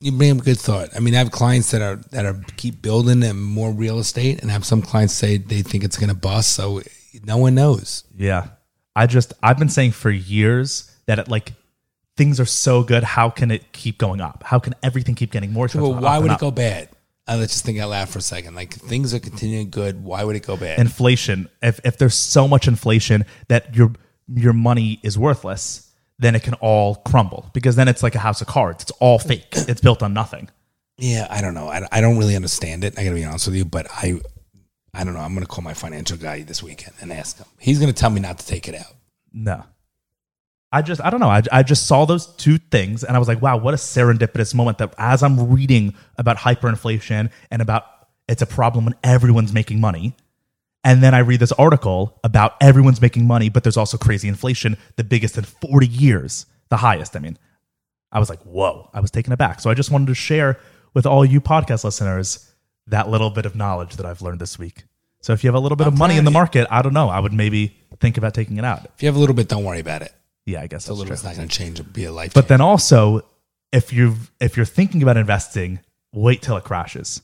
C: You bring up a good thought. I mean, I have clients that are that are keep building and more real estate, and I have some clients say they think it's going to bust. So no one knows.
B: yeah. I just I've been saying for years that it like things are so good. How can it keep going up? How can everything keep getting more?
C: Well, why would it
B: up?
C: go bad? Uh, let's just think out loud for a second. Like things are continuing good. Why would it go bad?
B: inflation if, if there's so much inflation that your your money is worthless then it can all crumble because then it's like a house of cards it's all fake it's built on nothing
C: yeah, I don't know. I, I don't really understand it. I got to be honest with you, but I I don't know. I'm going to call my financial guy this weekend and ask him. He's going to tell me not to take it out.
B: no i just i don't know I, I just saw those two things and i was like wow what a serendipitous moment that as i'm reading about hyperinflation and about it's a problem when everyone's making money and then I read this article about everyone's making money, but there's also crazy inflation, the biggest in 40 years, the highest. I mean, I was like, whoa, I was taken aback. So I just wanted to share with all you podcast listeners that little bit of knowledge that I've learned this week. So if you have a little bit of money in the market, I don't know, I would maybe think about taking it out.
C: If you have a little bit, don't worry about it.
B: Yeah, I guess
C: A
B: that's
C: little
B: true.
C: bit's not going to change. It'll be a life.
B: But then also, if you if you're thinking about investing, wait till it crashes.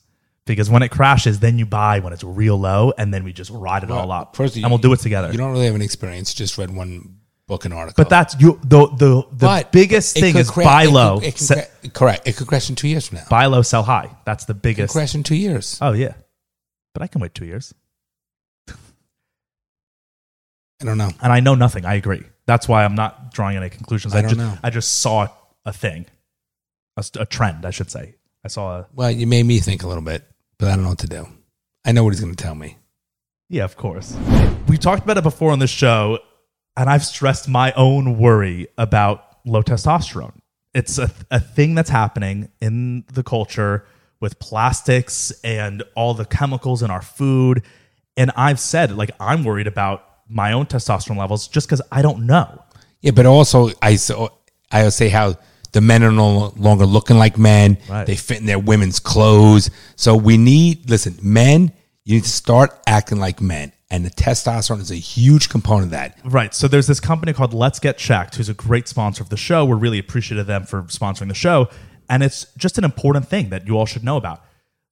B: Because when it crashes, then you buy when it's real low, and then we just ride it all up,
C: First,
B: and we'll do it together.
C: You don't really have an experience. Just read one book and article.
B: But that's you. The the the
C: But
B: biggest thing is
C: cra-
B: buy
C: it could-
B: low,
C: it
B: se-
C: cra- correct. It could crash in two years from now.
B: buy low, sell high. That's the
C: It could
B: biggest.
C: crash in two years.
B: Oh yeah, but I can wait two years,
C: I don't know.
B: and I know nothing. I agree. That's why I'm not drawing any conclusions.
C: I
B: I,
C: don't
B: just
C: know.
B: I just saw a thing, a, a trend, I should say. I saw a
C: Well, you made me think a little bit. But I don't know what to do. I know what he's going to tell me.
B: Yeah, of course. We talked about it before on the show, and I've stressed my own worry about low testosterone. It's a, a thing that's happening in the culture with plastics and all the chemicals in our food. And I've said, like, I'm worried about my own testosterone levels just because I don't know.
C: Yeah, but also I so I say how the men are no longer looking like men.
B: Right.
C: They fit in their women's clothes. So we need listen, men. You need to start acting like men, and the testosterone is a huge component of that.
B: Right. So there's this company called Let's Get Checked, who's a great sponsor of the show. We're really appreciative of them for sponsoring the show. And it's just an important thing that you all should know about.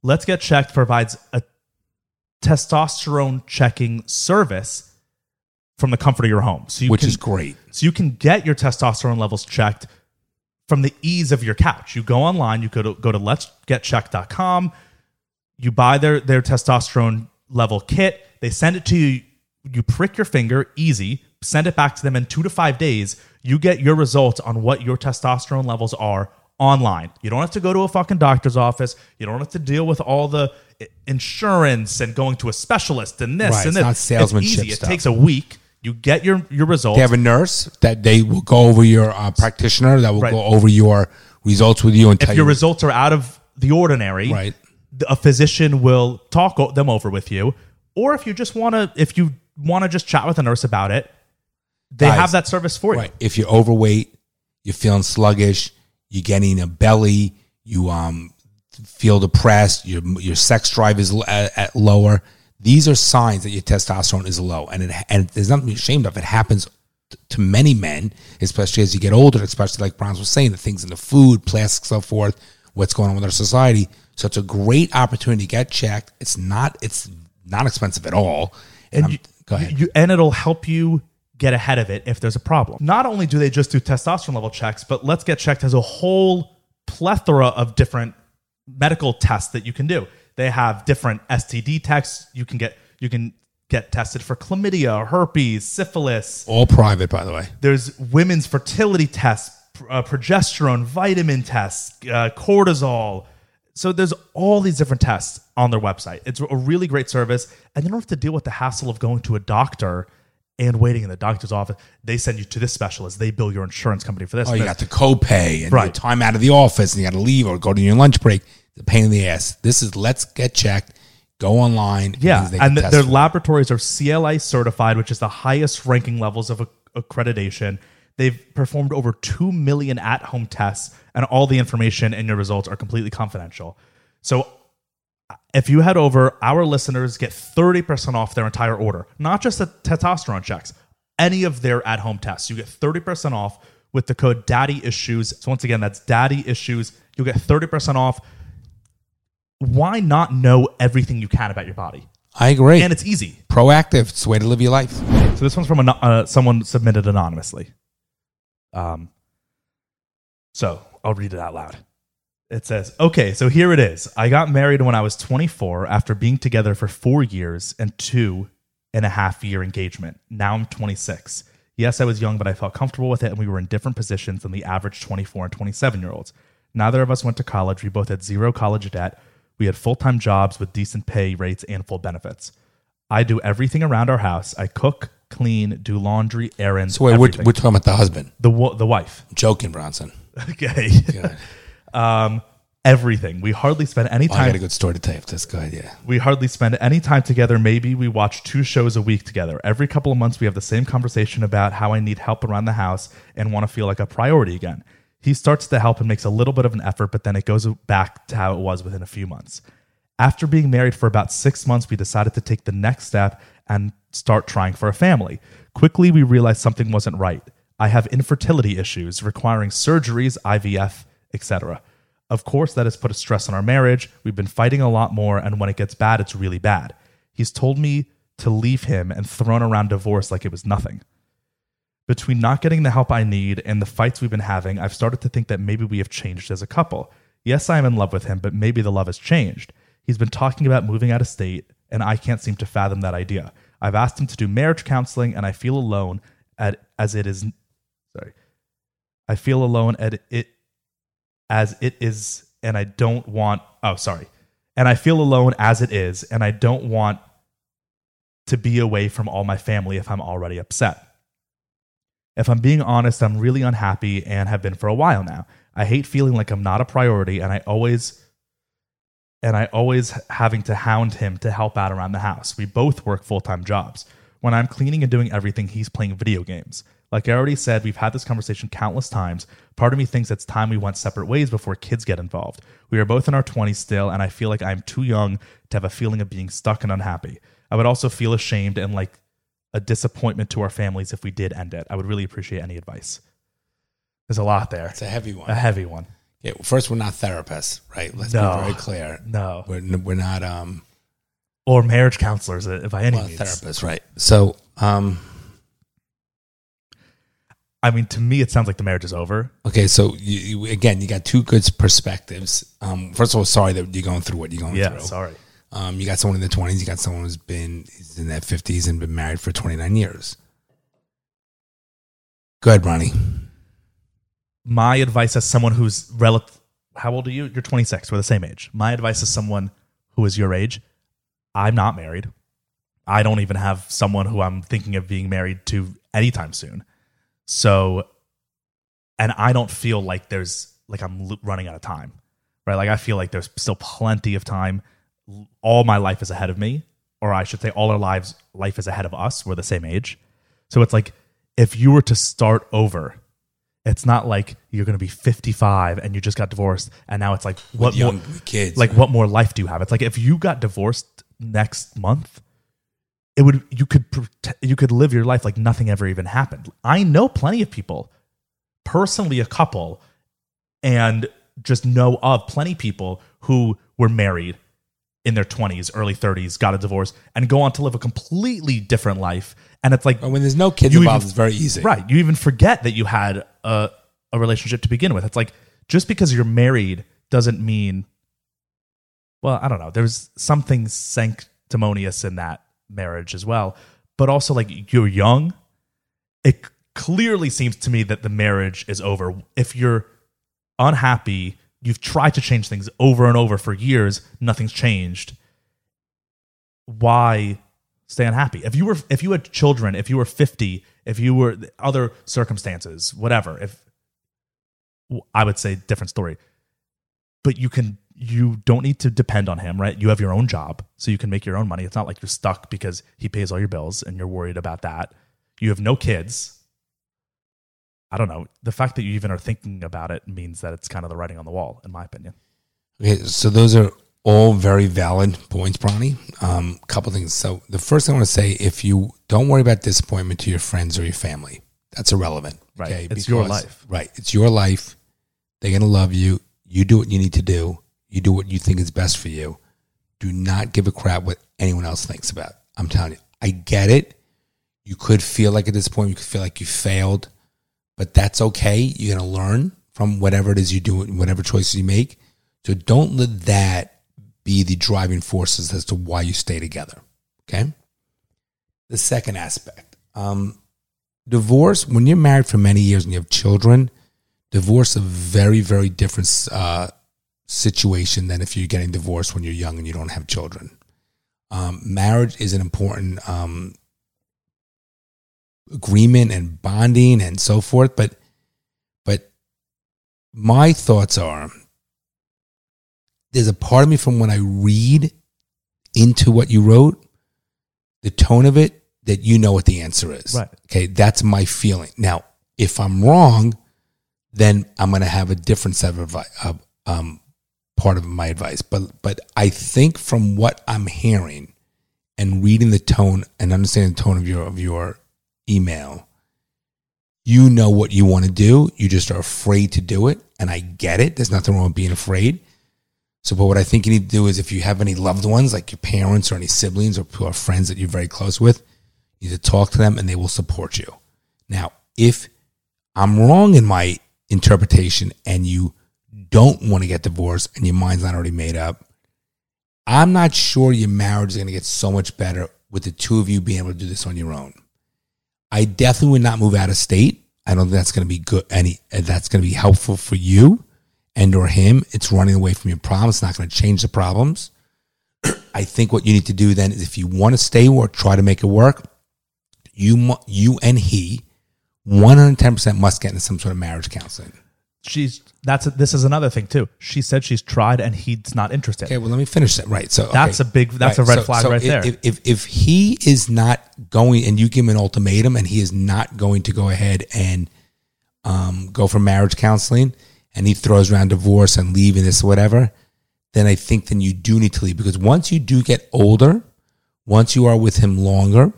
B: Let's Get Checked provides a testosterone checking service from the comfort of your home. So you
C: Which
B: can,
C: is great.
B: So you can get your testosterone levels checked from the ease of your couch. You go online, you go to go to let'sgetchecked.com, you buy their their testosterone level kit, they send it to you, you prick your finger, easy, send it back to them in 2 to 5 days, you get your results on what your testosterone levels are online. You don't have to go to a fucking doctor's office, you don't have to deal with all the insurance and going to a specialist and this
C: Right,
B: and
C: it's
B: this.
C: not salesmanship
B: easy.
C: stuff.
B: It takes a week. You get your your results.
C: They have a nurse that they will go over your uh, practitioner that will
B: Right.
C: go over your results with you and tell
B: if your
C: you
B: results are out of the ordinary,
C: Right.
B: a physician will talk them over with you. Or if you just want to, if you want to just chat with a nurse about it, they
C: Guys,
B: have that service for you.
C: Right. If you're overweight, you're feeling sluggish, you're getting a belly, you um feel depressed, your your sex drive is at, at lower. These are signs that your testosterone is low, and it and there's nothing to be ashamed of. It happens to many men, especially as you get older, especially like Browns was saying, the things in the food, plastics, so forth, what's going on with our society. So it's a great opportunity to get checked. It's not it's not expensive at all. And,
B: And you,
C: go ahead.
B: You, and it'll help you get ahead of it if there's a problem. Not only do they just do testosterone level checks, but Let's Get Checked has a whole plethora of different medical tests that you can do. They have different STD tests. You can get you can get tested for chlamydia, herpes, syphilis.
C: all private, by the way.
B: There's women's fertility tests, uh, progesterone, vitamin tests, uh, cortisol. So there's all these different tests on their website. It's a really great service, and you don't have to deal with the hassle of going to a doctor and waiting in the doctor's office. They send you to this specialist. They bill your insurance company for this.
C: Oh, you got the copay and your
B: Right.
C: time out of the office, and you got to leave or go to your lunch break. The pain in the ass. This is let's get checked. Go online.
B: Yeah, and th- their laboratories are CLI certified, which is the highest ranking levels of accreditation. They've performed over 2 million at home tests, and all the information and your results are completely confidential. So, uh, if you head over, our listeners get 30% off their entire order, not just the testosterone checks, any of their at home tests. You get 30% off with the code Daddy Issues. So, once again, that's Daddy Issues. You'll get 30% off. Why not know everything you can about your body?
C: I agree.
B: And it's easy.
C: Proactive. It's the way to live your life.
B: So this one's from an, uh, someone submitted anonymously. Um, so I'll read it out loud. It says, "Okay, so here it is. I got married when I was 24 after being together for four years and two and a half year engagement. Now I'm 26. Yes, I was young, but I felt comfortable with it, and we were in different positions than the average 24 and 27 year olds. Neither of us went to college. We both had zero college debt. We had full time jobs with decent pay rates and full benefits. I do everything around our house. I cook, clean, do laundry, errands.
C: So wait, we're,
B: everything.
C: we're talking about the husband.
B: the wo- the wife.
C: Joking, Bronson.
B: Okay. Um, everything. We hardly spend any
C: Oh, I got
B: time.
C: a good story to tell you. if That's good. Yeah.
B: we hardly spend any time together. Maybe we watch two shows a week together. Every couple of months, we have the same conversation about how I need help around the house and want to feel like a priority again. He starts to help and makes a little bit of an effort, but then it goes back to how it was within a few months. After being married for about six months, we decided to take the next step and start trying for a family. Quickly, we realized something wasn't right. I have infertility issues requiring surgeries, IVF, etc. Of course, that has put a stress on our marriage. We've been fighting a lot more, and when it gets bad, it's really bad. He's told me to leave him and thrown around divorce like it was nothing. Between not getting the help I need and the fights we've been having, I've started to think that maybe we have changed as a couple. Yes, I am in love with him, but maybe the love has changed. He's been talking about moving out of state, and I can't seem to fathom that idea. I've asked him to do marriage counseling, and I feel alone at, as it is. Sorry. I feel alone at it as it is, and I don't want. Oh, sorry. And I feel alone as it is, and I don't want to be away from all my family if I'm already upset. If I'm being honest, I'm really unhappy and have been for a while now. I hate feeling like I'm not a priority and I always and I always having to hound him to help out around the house. We both work full-time jobs. When I'm cleaning and doing everything, he's playing video games. Like I already said, we've had this conversation countless times. Part of me thinks it's time we went separate ways before kids get involved. We are both in our 20s still, and I feel like I'm too young to have a feeling of being stuck and unhappy. I would also feel ashamed and like a disappointment to our families if we did end it. I would really appreciate any advice. There's a lot there.
C: It's a heavy one.
B: A heavy one.
C: Okay, well, first, we're not therapists, right? Let's
B: No.
C: be very clear.
B: No.
C: We're, we're not um,
B: Or marriage counselors uh, by any
C: well,
B: means.
C: therapists, right? So, um,
B: I mean, to me, it sounds like the marriage is over.
C: okay, so you, you, again, you got two good perspectives. Um, first of all, sorry that you're going through what you're going
B: Yeah,
C: through.
B: sorry.
C: Um, you got someone in the 20s, you got someone who's been in their 50s and been married for 29 years. Go ahead, Ronnie.
B: My advice as someone who's relative, how old are you? You're 26. We're the same age. My advice as someone who is your age, I'm not married. I don't even have someone who I'm thinking of being married to anytime soon. So, and I don't feel like there's like I'm running out of time, right? Like I feel like there's still plenty of time. All my life is ahead of me, or I should say, all our lives life is ahead of us. We're the same age, so it's like if you were to start over, it's not like you're going to be 55 and you just got divorced, and now it's like what more,
C: young kids,
B: like what more life do you have? It's like if you got divorced next month, it would you could you could live your life like nothing ever even happened. I know plenty of people, personally a couple, and just know of plenty people who were married in their 20s, early 30s, got a divorce, and go on to live a completely different life. And it's like
C: when there's no kids
B: You
C: involved,
B: even-
C: it's very easy.
B: Right. You even forget that you had a, a relationship to begin with. It's like just because you're married doesn't mean, well, I don't know. There's something sanctimonious in that marriage as well. But also, like, you're young. It clearly seems to me that the marriage is over. If you're unhappy, you've tried to change things over and over for years, nothing's changed. Why stay unhappy? If you were if you had children, if you were 50, if you were other circumstances, whatever, if I would say different story. But you can you don't need to depend on him, right? You have your own job, so you can make your own money. It's not like you're stuck because he pays all your bills and you're worried about that. You have no kids. I don't know. The fact that you even are thinking about it means that it's kind of the writing on the wall, in my opinion.
C: Okay, so those are all very valid points, Bronny. Um, a couple things. So the first thing I want to say, if you don't worry about disappointment to your friends or your family, that's irrelevant.
B: Right. It's your life.
C: Right. It's your life. They're gonna love you. You do what you need to do. You do what you think is best for you. Do not give a crap what anyone else thinks about. it. I'm telling you, I get it. You could feel like a disappointment. You could feel like you failed, but that's okay. You're gonna learn from whatever it is you do, whatever choices you make. So don't let that be the driving forces as to why you stay together. Okay. The second aspect, um, divorce. When you're married for many years and you have children, divorce is a very, very different uh, situation than if you're getting divorced when you're young and you don't have children. Um, marriage is an important um, agreement and bonding and so forth, but but my thoughts are there's a part of me from when I read into what you wrote, the tone of it, that you know what the answer is.
B: Right.
C: Okay. That's my feeling. Now, if I'm wrong, then I'm going to have a different set of advice, uh, um, part of my advice. But, but I think from what I'm hearing and reading the tone and understanding the tone of your, of your email, you know what you want to do. You just are afraid to do it. And I get it. There's nothing wrong with being afraid. So, but what I think you need to do is if you have any loved ones, like your parents or any siblings or, or friends that you're very close with, you need to talk to them and they will support you. Now, if I'm wrong in my interpretation and you don't want to get divorced and your mind's not already made up, I'm not sure your marriage is going to get so much better with the two of you being able to do this on your own. I definitely would not move out of state. I don't think that's going to be good. Any that's going to be helpful for you and or him. It's running away from your problems. It's not going to change the problems. I think what you need to do then is if you want to stay or try to make it work, you you and he 110% must get into some sort of marriage counseling.
B: She's that's this is another thing too. She said she's tried and he's not interested.
C: Okay, well, let me finish that. Right. So
B: That's a big- that's a red flag right
C: if,
B: there.
C: If, if if he is not going and you give him an ultimatum and he is not going to go ahead and um, go for marriage counseling and he throws around divorce and leaving this whatever, then I think then you do need to leave because once you do get older, once you are with him longer,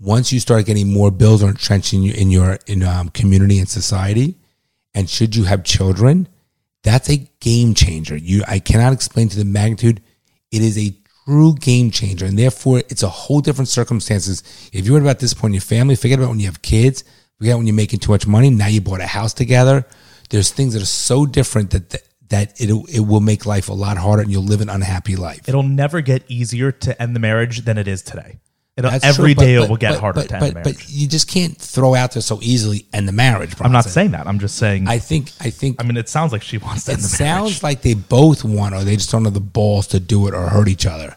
C: once you start getting more bills or entrenched in your in your in um, community and society, and should you have children, that's a game changer. You, I cannot explain to the magnitude. It is a true game changer, and therefore it's a whole different circumstances. If you're about this point in your family, forget about when you have kids. Forget when you're making too much money. Now you bought a house together. There's things that are so different that that, that it it will make life a lot harder, and you'll live an unhappy life.
B: It'll never get easier to end the marriage than it is today. It'll, every
C: true,
B: day
C: but-
B: it will get
C: but-
B: harder
C: but,
B: to end
C: but,
B: marriage.
C: But you just can't throw out there so easily end the marriage.
B: I'm not saying that. I'm just saying. I,
C: think. I think I
B: mean, it sounds like she wants to
C: it
B: end the marriage.
C: sounds like they both want, or they just don't have the balls to do it or hurt each other.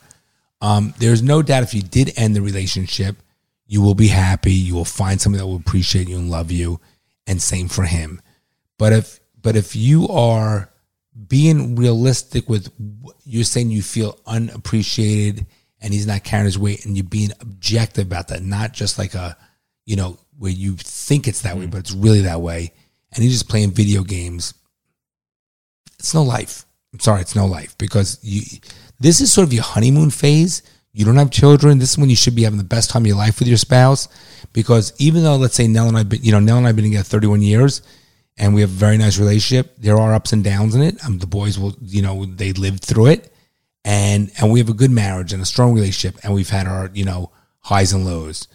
C: Um, there's no doubt if you did end the relationship, you will be happy. You will find somebody that will appreciate you and love you, and same for him. But if but if you are being realistic with you're saying you feel unappreciated and he's not carrying his weight, and you're being objective about that, not just like a you know where you think it's that way, but it's really that way, and he's just playing video games it's no life. I'm sorry, it's no life because you. This is sort of your honeymoon phase. You don't have children. This is when you should be having the best time of your life with your spouse. Because even though, let's say Nell and I've been, you know, Nell and I've been together 31 years, and we have a very nice relationship. There are ups and downs in it. Um, the boys will, you know, they lived through it, and and we have a good marriage and a strong relationship, and we've had our, you know, highs and lows.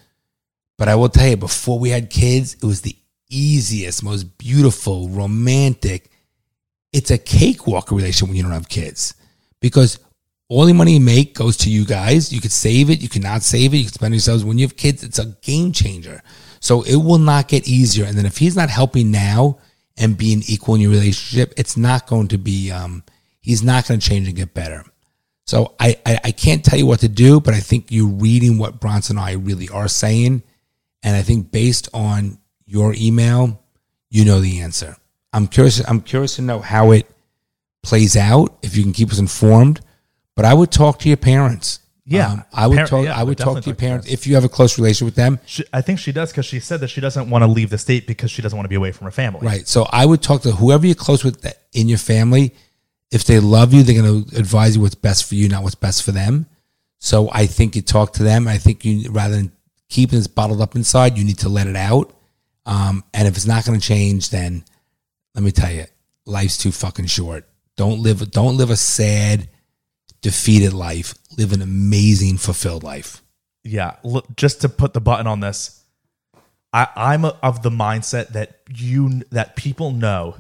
C: But I will tell you, before we had kids, it was the easiest, most beautiful, romantic, it's a cakewalk relationship when you don't have kids because all the money you make goes to you guys. You could save it, you cannot save it, you can spend yourselves. When you have kids, it's a game changer. So it will not get easier. And then if he's not helping now and being equal in your relationship, it's not going to be. Um, he's not going to change and get better. So I, I I can't tell you what to do, but I think you're reading what Bronson and I really are saying, and I think based on your email, you know the answer. I'm curious. I'm curious to know how it plays out. If you can keep us informed, but I would talk to your parents.
B: Yeah.
C: Um, I would
B: Par-
C: talk.
B: yeah,
C: I would talk to your parents if you have a close relationship with them.
B: She, I think she does because she said that she doesn't want to leave the state because she doesn't want to be away from her family.
C: Right. So I would talk to whoever you're close with that in your family. If they love you, they're going to advise you what's best for you, not what's best for them. So I think you talk to them. I think you rather than keeping this bottled up inside, you need to let it out. Um, and if it's not going to change, then let me tell you, life's too fucking short. Don't live. Don't live a sad, defeated life. Live an amazing, fulfilled life.
B: yeah look, just to put the button on this I, i'm a, of the mindset that you that people know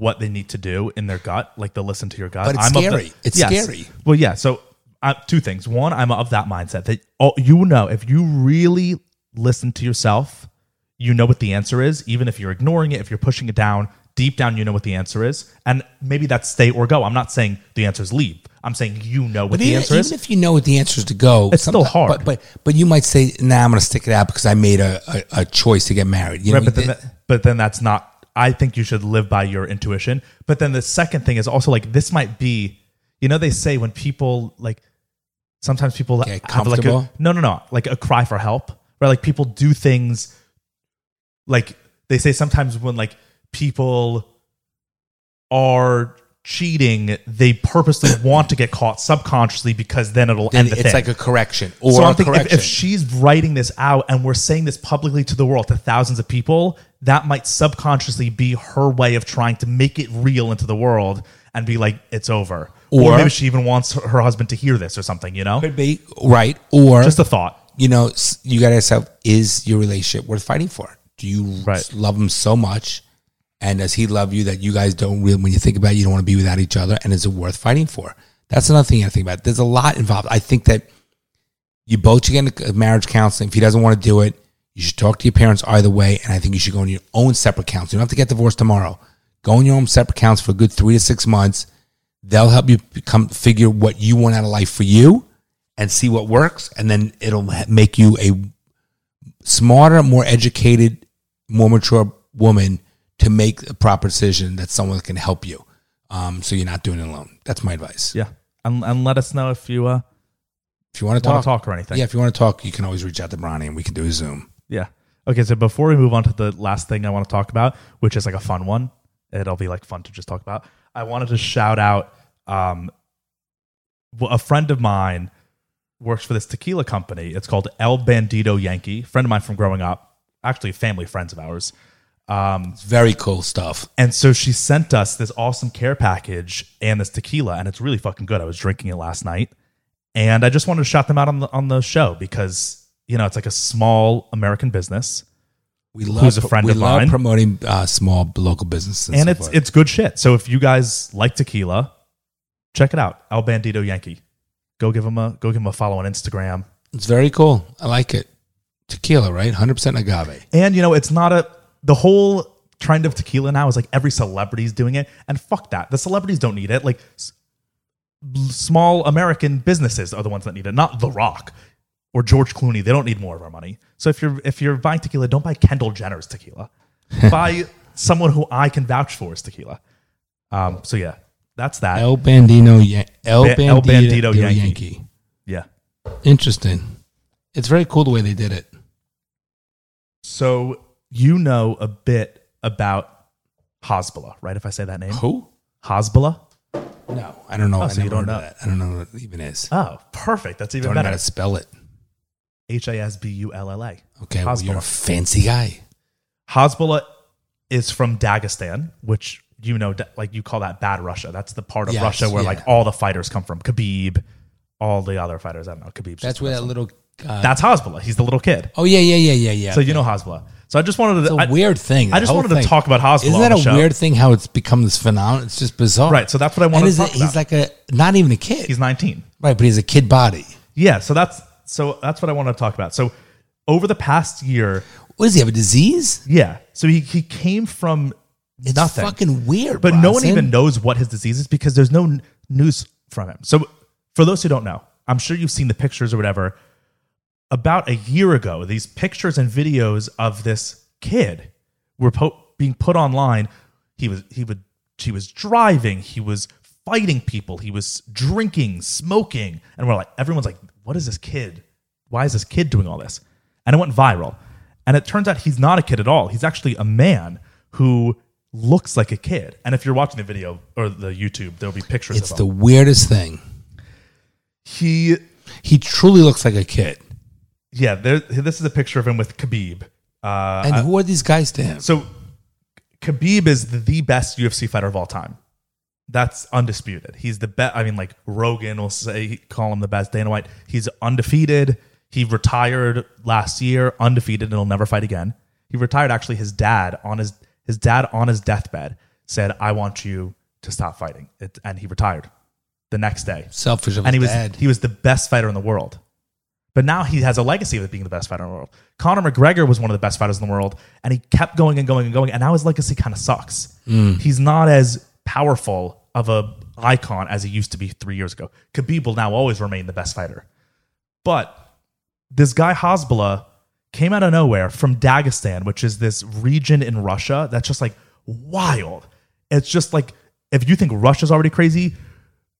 B: what they need to do in their gut like they'll listen to your gut
C: But it's
B: I'm of the-
C: scary. It's scary.
B: well yeah so uh, two things one i'm of that mindset that oh, you know if you really listen to yourself you know what the answer is even if you're ignoring it if you're pushing it down deep down you know what the answer is and maybe that's stay or go i'm not saying the answer is leave i'm saying you know what
C: But
B: the
C: even,
B: answer is.
C: even if you know what the answer is to go,
B: It's still hard.
C: But, but but you might say, "Nah, I'm going to stick it out because I made a, a, a choice to get married." You know,
B: right, but then, that, but then that's not. I think you should live by your intuition. But then the second thing is also like this might be. You know, they say when people like sometimes people
C: Get
B: have like a no, no, no, like a cry for help. Right, like people do things. Like they say sometimes when like people are cheating, they purposely want to get caught subconsciously because then it'll
C: then
B: end the
C: it's
B: thing.
C: like a correction or
B: So I'm thinking if,
C: correction.
B: if she's writing this out and we're saying this publicly to the world, to thousands of people, that might subconsciously be her way of trying to make it real into the world and be like, it's over. Or,
C: Or-
B: maybe she even wants her husband to hear this or something, you know?
C: Could be right, or
B: Just a thought.
C: you know, you got to ask yourself: Is your relationship worth fighting for? Do you
B: Right.
C: love him so much, and does he love you that you guys don't really? When you think about it, you don't want to be without each other, and is it worth fighting for? That's another thing you got to think about. There's a lot involved. I think that you both should get into marriage counseling. If he doesn't want to do it, you should talk to your parents either way, and I think you should go on your own separate counseling. You don't have to get divorced tomorrow. Go on your own separate counseling for a good three to six months. They'll help you become figure what you want out of life for you, and see what works, and then it'll make you a smarter, more educated, more mature woman to make a proper decision that someone can help you. Um, so you're not doing it alone. That's my advice.
B: Yeah, and, and let us know if you uh,
C: If you want to talk,
B: talk or anything.
C: yeah, if you want to talk, you can always reach out to Bronny and we can do a Zoom.
B: Yeah. Okay, so before we move on to the last thing I want to talk about, which is like a fun one, it'll be like fun to just talk about. I wanted to shout out um, a friend of mine works for this tequila company. It's called El Bandido Yankee. Friend of mine from growing up, actually family friends of ours. Um,
C: It's very cool stuff.
B: and so she sent us this awesome care package and this tequila, and it's really fucking good. I was drinking it last night, and I just wanted to shout them out on the on the show because you know it's like a small American business.
C: We love
B: Who's a friend
C: we
B: of
C: love
B: mine.
C: promoting uh, small local businesses,
B: and
C: so
B: it's
C: forth.
B: it's good shit. So if you guys like tequila, check it out. El Bandido Yankee. Go give him a go give him a follow on Instagram.
C: it's very cool. I like it. Tequila, right? Hundred percent agave.
B: And you know, it's not a the whole trend of tequila now is like every celebrity's doing it, and fuck that. The celebrities don't need it. Like s- small American businesses are the ones that need it, not The Rock or George Clooney. They don't need more of our money. So if you're if you're buying tequila, don't buy Kendall Jenner's tequila. buy someone who I can vouch for is tequila. Um, so yeah, that's that.
C: El Bandino, Yan- El,
B: Ba-
C: Bandito,
B: El Bandido
C: Yankee.
B: Yankee. yeah.
C: Interesting. It's very cool the way they did it.
B: So you know a bit about Hasbulla, right? If I say that name,
C: Who?
B: Hasbulla.
C: No, I don't know.
B: Oh,
C: I
B: so you don't know.
C: that. I don't know what it even is.
B: Oh, perfect. That's even better.
C: don't know how to spell it.
B: H i s b u l l a.
C: Okay, well, you're a fancy guy.
B: Hasbulla is from Dagestan, which you know, like you call that bad Russia. That's the part of
C: Yes,
B: Russia where
C: yeah.
B: like all the fighters come from. Khabib, all the other fighters. I don't know. Khabib's
C: That's where that little. Uh,
B: That's Hasbulla. He's the little kid.
C: oh yeah, yeah, yeah, yeah, yeah.
B: So you know Hasbulla. So I just wanted to.
C: it's a
B: I-
C: weird thing.
B: I just wanted to talk about Hasbulla.
C: Isn't that a
B: show.
C: weird thing? How it's become this phenomenon? It's just bizarre.
B: Right. So that's what I want
C: and
B: to talk
C: it,
B: about.
C: he's like a not even a kid,
B: he's 19.
C: right? But he's a kid body.
B: Yeah, so that's so that's what I want to talk about. So over the past year,
C: What does he have a disease?
B: yeah. So he he came from
C: It's
B: nothing.
C: fucking weird.
B: but no one even knows what his disease is because there's no n- news from him. So for those who don't know, I'm sure you've seen the pictures or whatever. About a year ago, these pictures and videos of this kid were po- being put online. He was he would he was driving, he was fighting people, he was drinking, smoking, and we're like everyone's like, what is this kid? Why is this kid doing all this? And it went viral. And it turns out he's not a kid at all. He's actually a man who looks like a kid. And if you're watching the video or the YouTube, there'll be pictures
C: It's the weirdest thing.
B: he
C: He truly looks like a kid.
B: Yeah, there, this is a picture of him with Khabib. Uh,
C: And who are these guys to him?
B: so Khabib is the, best UFC fighter of all time. That's undisputed. He's the best. I mean, like Rogan will say, call him the best. Dana White. He's undefeated. He retired last year, undefeated, and he'll never fight again. He retired. Actually, his dad on his his dad on his deathbed said, "I want you to stop fighting," it, and he retired the next day.
C: Selfish of
B: and he was
C: dad.
B: he was the best fighter in the world. But now he has a legacy of being the best fighter in the world. Conor McGregor was one of the best fighters in the world, and he kept going and going and going. And now his legacy kind of sucks. Mm. He's not as powerful of a icon as he used to be three years ago. Khabib will now always remain the best fighter. But this guy Hasbulla came out of nowhere from Dagestan, which is this region in Russia that's just like wild. It's just like if you think Russia's already crazy,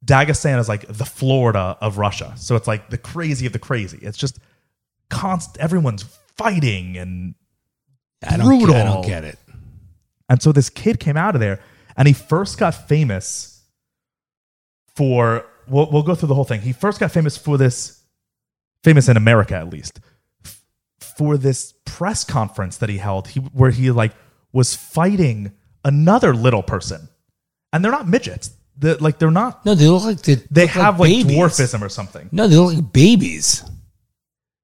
B: Dagestan is like the Florida of Russia. So it's like the crazy of the crazy. It's just constant. Everyone's fighting and
C: I don't, get, I don't get it.
B: and so this kid came out of there and he first got famous for, we'll, we'll go through the whole thing. He first got famous for this, famous in America at least, f- for this press conference that he held he, where he like was fighting another little person. And they're not midgets. The, like they're not,
C: No, they look like they,
B: they
C: look
B: have like,
C: babies.
B: dwarfism or something.
C: No, they look like babies.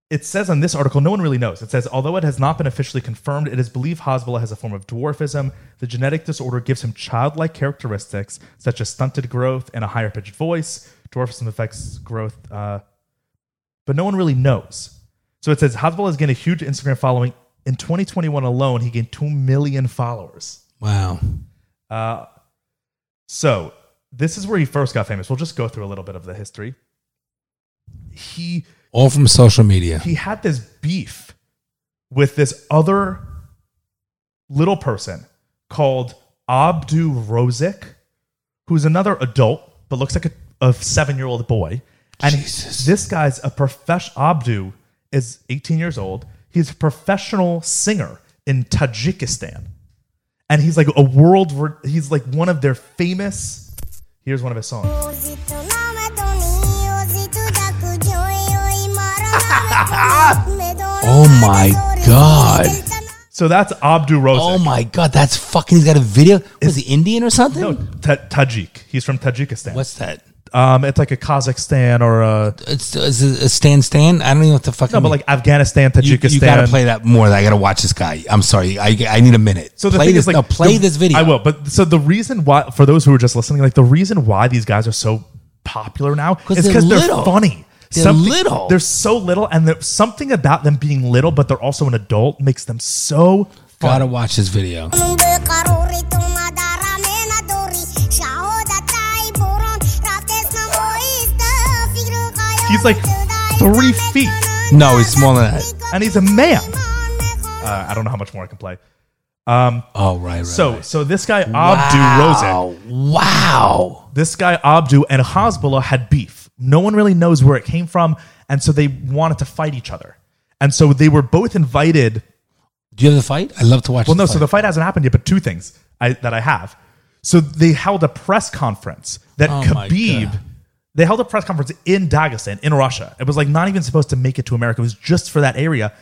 B: It says on this article, no one really knows. It says, although it has not been officially confirmed, it is believed Hasbulla has a form of dwarfism. The genetic disorder gives him childlike characteristics such as stunted growth and a higher pitched voice. Dwarfism affects growth, uh, but no one really knows. So it says Hasbulla has gained a huge Instagram following. In 2021 alone, he gained 2 million followers.
C: Wow.
B: Uh, so this is where he first got famous. We'll just go through a little bit of the history. he
C: All from social media.
B: he had this beef with this other little person called Abdu Rozik, who's another adult but looks like a, a seven year old boy. And
C: Jesus.
B: this guy's a professional. Abdu is 18 years old. He's a professional singer in Tajikistan, and he's like a world. re- He's like one of their famous. Here's one of his songs.
C: Oh my God.
B: So that's Abdu Rozik.
C: Oh my god, that's fucking. He's got a video. Was he Indian or something?
B: No, Ta- Tajik. He's from Tajikistan.
C: What's that?
B: Um, it's like a Kazakhstan or a
C: It's, it's a, a stand stand. I don't even know what the fuck.
B: no, but like Afghanistan,
C: you,
B: Tajikistan.
C: you gotta play that more. I gotta watch this guy. I'm sorry. I, I need a minute.
B: So the
C: play
B: thing
C: this.
B: is, like,
C: no, play
B: the-
C: this video.
B: I will. But so the reason why, for those who are just listening, like the reason why these guys are so popular now is
C: they're
B: because they're
C: little.
B: funny.
C: They're little.
B: They're so little, and there's something about them being little, but they're also an adult makes them so funny.
C: Gotta watch this video.
B: He's like three feet,
C: No, he's smaller than that.
B: and he's a man. Uh, I don't know how much more I can play.
C: Oh right, right.
B: So, so this guy Abdu Rozik,
C: wow, wow.
B: this guy Abdu and Hasbulla had beef. No one really knows where it came from, and so they wanted to fight each other. And so they were both invited.
C: Do you have the fight? I love to watch.
B: Well, no, so the fight hasn't happened yet, but two things I, that I have. So they held a press conference that
C: Oh my
B: Khabib.
C: God.
B: They held a press conference in Dagestan, in Russia. It was like not even supposed to make it to America. It was just for that area,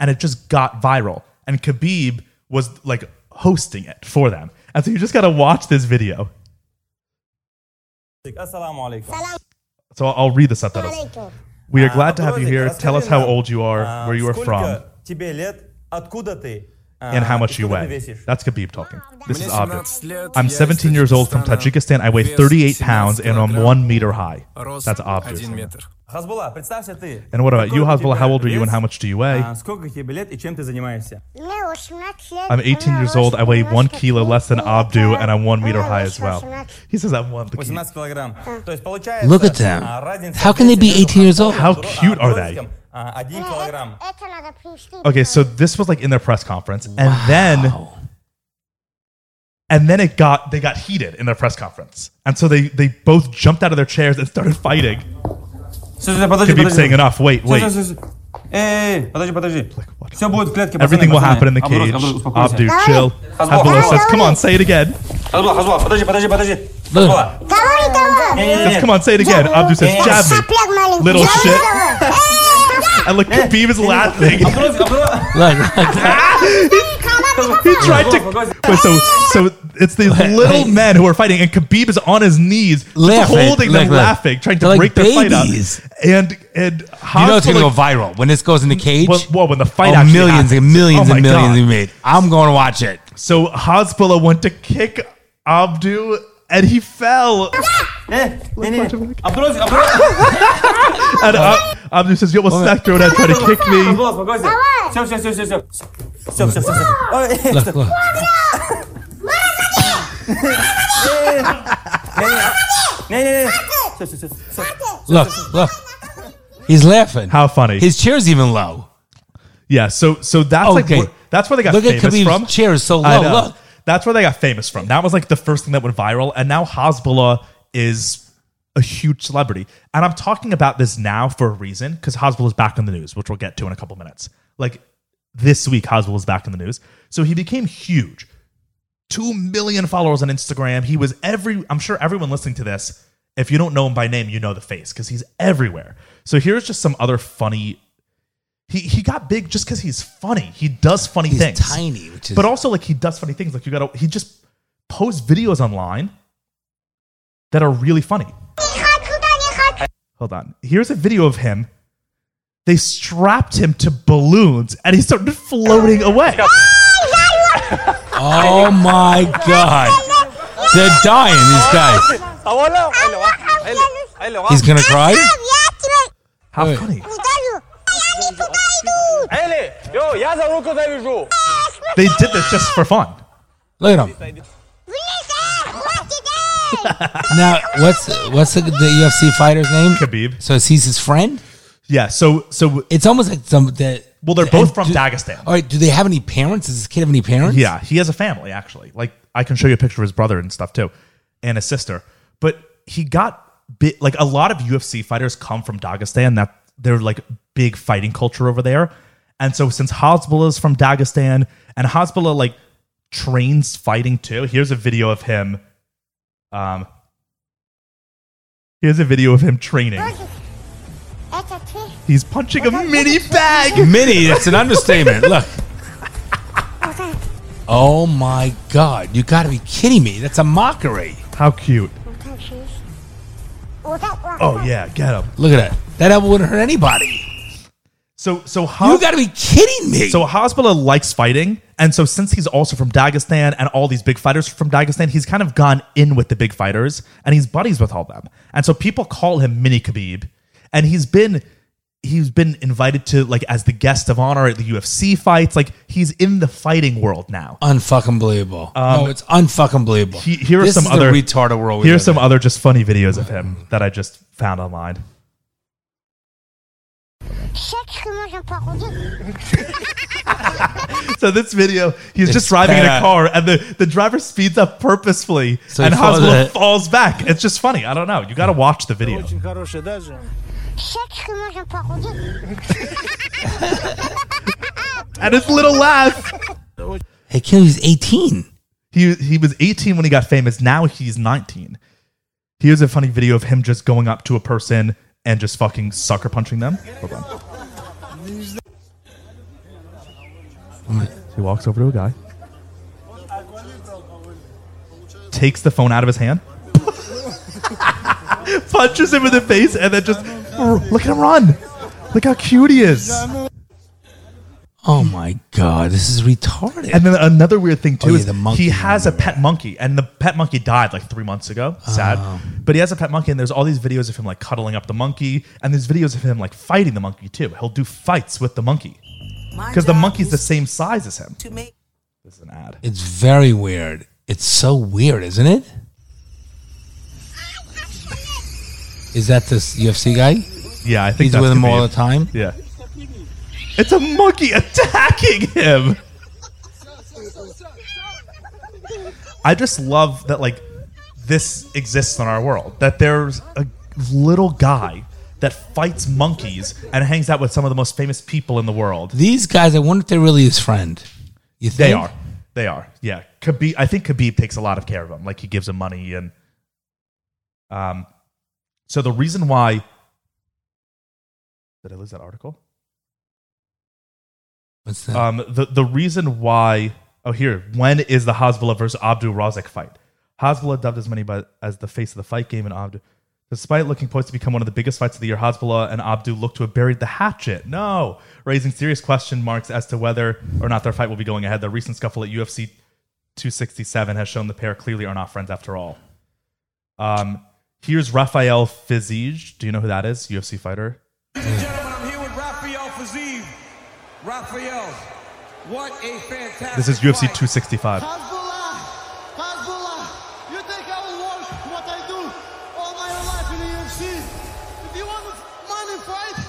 B: and it just got viral. And Khabib was like hosting it for them. And so you just got to watch this video.
D: Assalamu alaikum.
B: So I'll I'll read the subtitles. We are glad to have you here. Tell us how old you are, where you are from, and how much you weigh. That's Khabib talking. This is
E: obvious.
B: I'm 17 years old from Tajikistan. I weigh 38 pounds and I'm one meter high. That's
D: obvious.
B: And what about you,
D: Hasbulla?
B: How old are you and how much do you weigh? I'm 18 years old. I weigh one kilo less than Abdu and I'm one meter high as well. He says I'm one
D: kilo.
C: Look at them. How can they be 18 years old?
B: How cute are they?
D: Розиком, а, Один килограмм.
B: Okay, so this was like in their press conference, and then and then it got they got heated in their press conference, and so they they both jumped out of their chairs and started fighting.
D: Стой, стой, подожди,
B: Khabib
D: подожди.
B: saying enough. Wait,
D: Стой,
B: wait.
D: стой, стой, стой. Эй, подожди, подожди.
B: what?
D: Все будет в клетке, пацаны,
B: Everything will
D: пацаны.
B: happen in the
D: Абдурос,
B: cage.
D: Абдурос, успокойся.
B: Abdu, chill.
D: Hezbollah.
B: Hezbollah says, "Come on, say it again."
D: Хазбулла, Хазбулла, подожди, подожди, подожди.
C: Look.
D: Хазбулла. Не-не-не.
B: Says, "Come on, say it again." Abdu says, "Jab me, little shit." and like Khabib is laughing.
C: Look,
B: he tried to. Wait, so so it's these little men who are fighting, and Khabib is on his knees,
C: Laughing,
B: holding them,
C: like,
B: laughing, trying to
C: like
B: break their fight up. And and
C: You know it's gonna go viral when this goes in the cage.
B: Well, well, when the fight
C: oh,
B: actually
C: millions and millions
B: Oh
C: and millions
B: God.
C: we made. I'm going to watch it.
B: So Hasbulla went to kick Abdu, and he fell.
D: Ne? Ne? Ne? Ambroz, Ambroz.
B: And uh, Abdul says, you almost smacked her and tried to kick me.
D: Ambroz, ma gozi. Stop, stop, stop, stop, stop. Stop, stop, stop, stop.
C: Stop. Ne,
D: ne, ne. Stop, stop, stop.
C: Look, look. He's laughing.
B: How funny.
C: His chair's even low.
B: Yeah, so so that's
C: Okay.
B: like where- that's where they got
C: Look at
B: famous
C: Khabib's
B: from.
C: chair is so
B: I
C: low.
B: know.
C: Look.
B: That's where they got famous from. That was like the first thing that went viral. And now Hasbulla is a huge celebrity. And I'm talking about this now for a reason because Hasbulla is back in the news, which we'll get to in a couple minutes. Like this week, Hasbulla is back in the news, so he became huge. Two million followers on Instagram. He was every. I'm sure everyone listening to this, if you don't know him by name, you know the face because he's everywhere. So here's just some other funny. He he got big just because he's funny. He does funny
C: He's
B: things
C: tiny, which is
B: but also like he does funny things. Like you gotta he just posts videos online that are really funny. Hold on. Here's a video of him. They strapped him to balloons and he started floating away.
C: oh my god. They're dying, these guys. He's gonna cry?
B: How funny. They did this just for fun.
C: Look at him. Now, what's what's the, the UFC fighter's name?
B: Khabib.
C: So he's his friend?
B: Yeah. So so
C: It's almost like some that.
B: Well, they're both from
C: do-
B: Dagestan.
C: All right. Do they have any parents? Does this kid have any parents?
B: Yeah, he has a family actually. Like I can show you a picture of his brother and stuff too, and his sister. But he got bit like a lot of UFC fighters come from Dagestan. That they're like big fighting culture over there. And so since Hasbulla is from Dagestan and Hasbulla like trains fighting too. Here's a video of him. Um. Here's a video of him training. He's punching a mini bag.
C: Mini, that's an understatement. Look. Oh my God! You got to be kidding me! That's a mockery.
B: How cute. Oh yeah, get him.
C: Look at that. That elbow wouldn't hurt anybody.
B: So so
C: You got to be kidding me.
B: So Hasbulla likes fighting, and so since he's also from Dagestan and all these big fighters from Dagestan, he's kind of gone in with the big fighters, and he's buddies with all them. And so people call him Mini Khabib, and he's been he's been invited to like as the guest of honor at the UFC fights. Like he's in the fighting world now.
C: unfucking believable. no, it's unfucking believable.
B: Um, He, here are
C: this
B: some
C: is
B: other
C: the retarded world. We
B: Here's some
C: in.
B: other just funny videos of him that I just found online. So this video, he's
C: It's
B: just driving in a car, and the, the driver speeds up purposefully,
C: So he
B: and
C: falls
B: falls back. It's just funny. I don't know. You got to watch the video.
E: Sache que moi j'aime pas rôder.
B: And his little laugh.
C: Hey, kid, he's 18.
B: He he was 18 when he got famous. Now he's 19. Here's a funny video of him just going up to a person and just fucking sucker punching them. Hold on. He walks over to a guy, takes the phone out of his hand, punches him in the face, and then just look at him run. Look how cute he is.
C: Oh my god, this is retarded.
B: And then another weird thing too
C: Oh, yeah,
B: is
C: the monkey
B: he has a
C: remember
B: pet monkey, and the pet monkey died like three months ago. Sad,
C: Oh.
B: but he has a pet monkey, and there's all these videos of him like cuddling up the monkey, and there's videos of him like fighting the monkey too. He'll do fights with the monkey because the monkey's the same size as him.
F: to make
B: This is an ad.
C: it's very weird. It's so weird, isn't it? Is that this UFC guy?
B: Yeah, I think
C: He's
B: that's
C: with him
B: Khabib.
C: all the time.
B: Yeah, it's a monkey attacking him. I just love that like this exists in our world. That there's a little guy that fights monkeys and hangs out with some of the most famous people in the world.
C: These guys, I wonder if they're really his friend. You think
B: They are. They are. Yeah. Khabib I think Khabib takes a lot of care of him. Like he gives him money and um so the reason why did I lose that article?
C: What's that?
B: Um, the the reason why oh here when is the Hasbulla versus Abdul Razak fight? Hasbulla dubbed as many by, as the face of the fight game and Abdul. Despite looking poised to become one of the biggest fights of the year, Hasbulla and Abdul look to have buried the hatchet. No, raising serious question marks as to whether or not their fight will be going ahead. The recent scuffle at UFC 267 has shown the pair clearly are not friends after all. Um, here's Rafael Fiziev. Do you know who that is? UFC fighter.
G: Gentlemen, I'm here with Rafael Fiziev. Rafael, what a fantastic
B: This is UFC 265.
H: Hasbulla! Hasbulla! You think I will work what I do all my life in the UFC? If you want a money fight,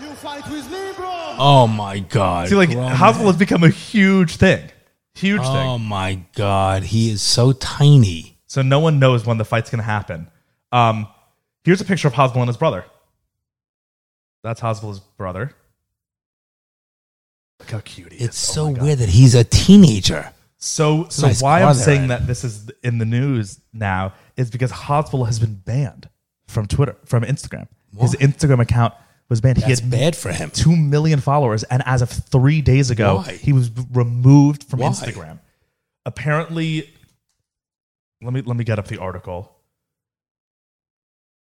H: you fight with me, bro!
C: oh my god!
B: See, like
C: Grown
B: Hasbulla has become a huge thing, huge
C: Oh
B: thing.
C: Oh my god, he is so tiny.
B: So no one knows when the fight's going to happen. Um, here's a picture of Hasbulla and his brother. That's Hasbulla's brother. How cute.
C: It's
B: Oh
C: so weird that he's a teenager.
B: So, so
C: nice
B: why I'm saying
C: in.
B: that this is in the news now is because Hasbulla has been banned from Twitter, from Instagram. His Instagram account was banned.
C: That's
B: he had
C: bad for him.
B: two million followers, and as of three days ago,
C: Why?
B: he was removed from
C: Why?
B: Instagram. Apparently, let me let me get up the article.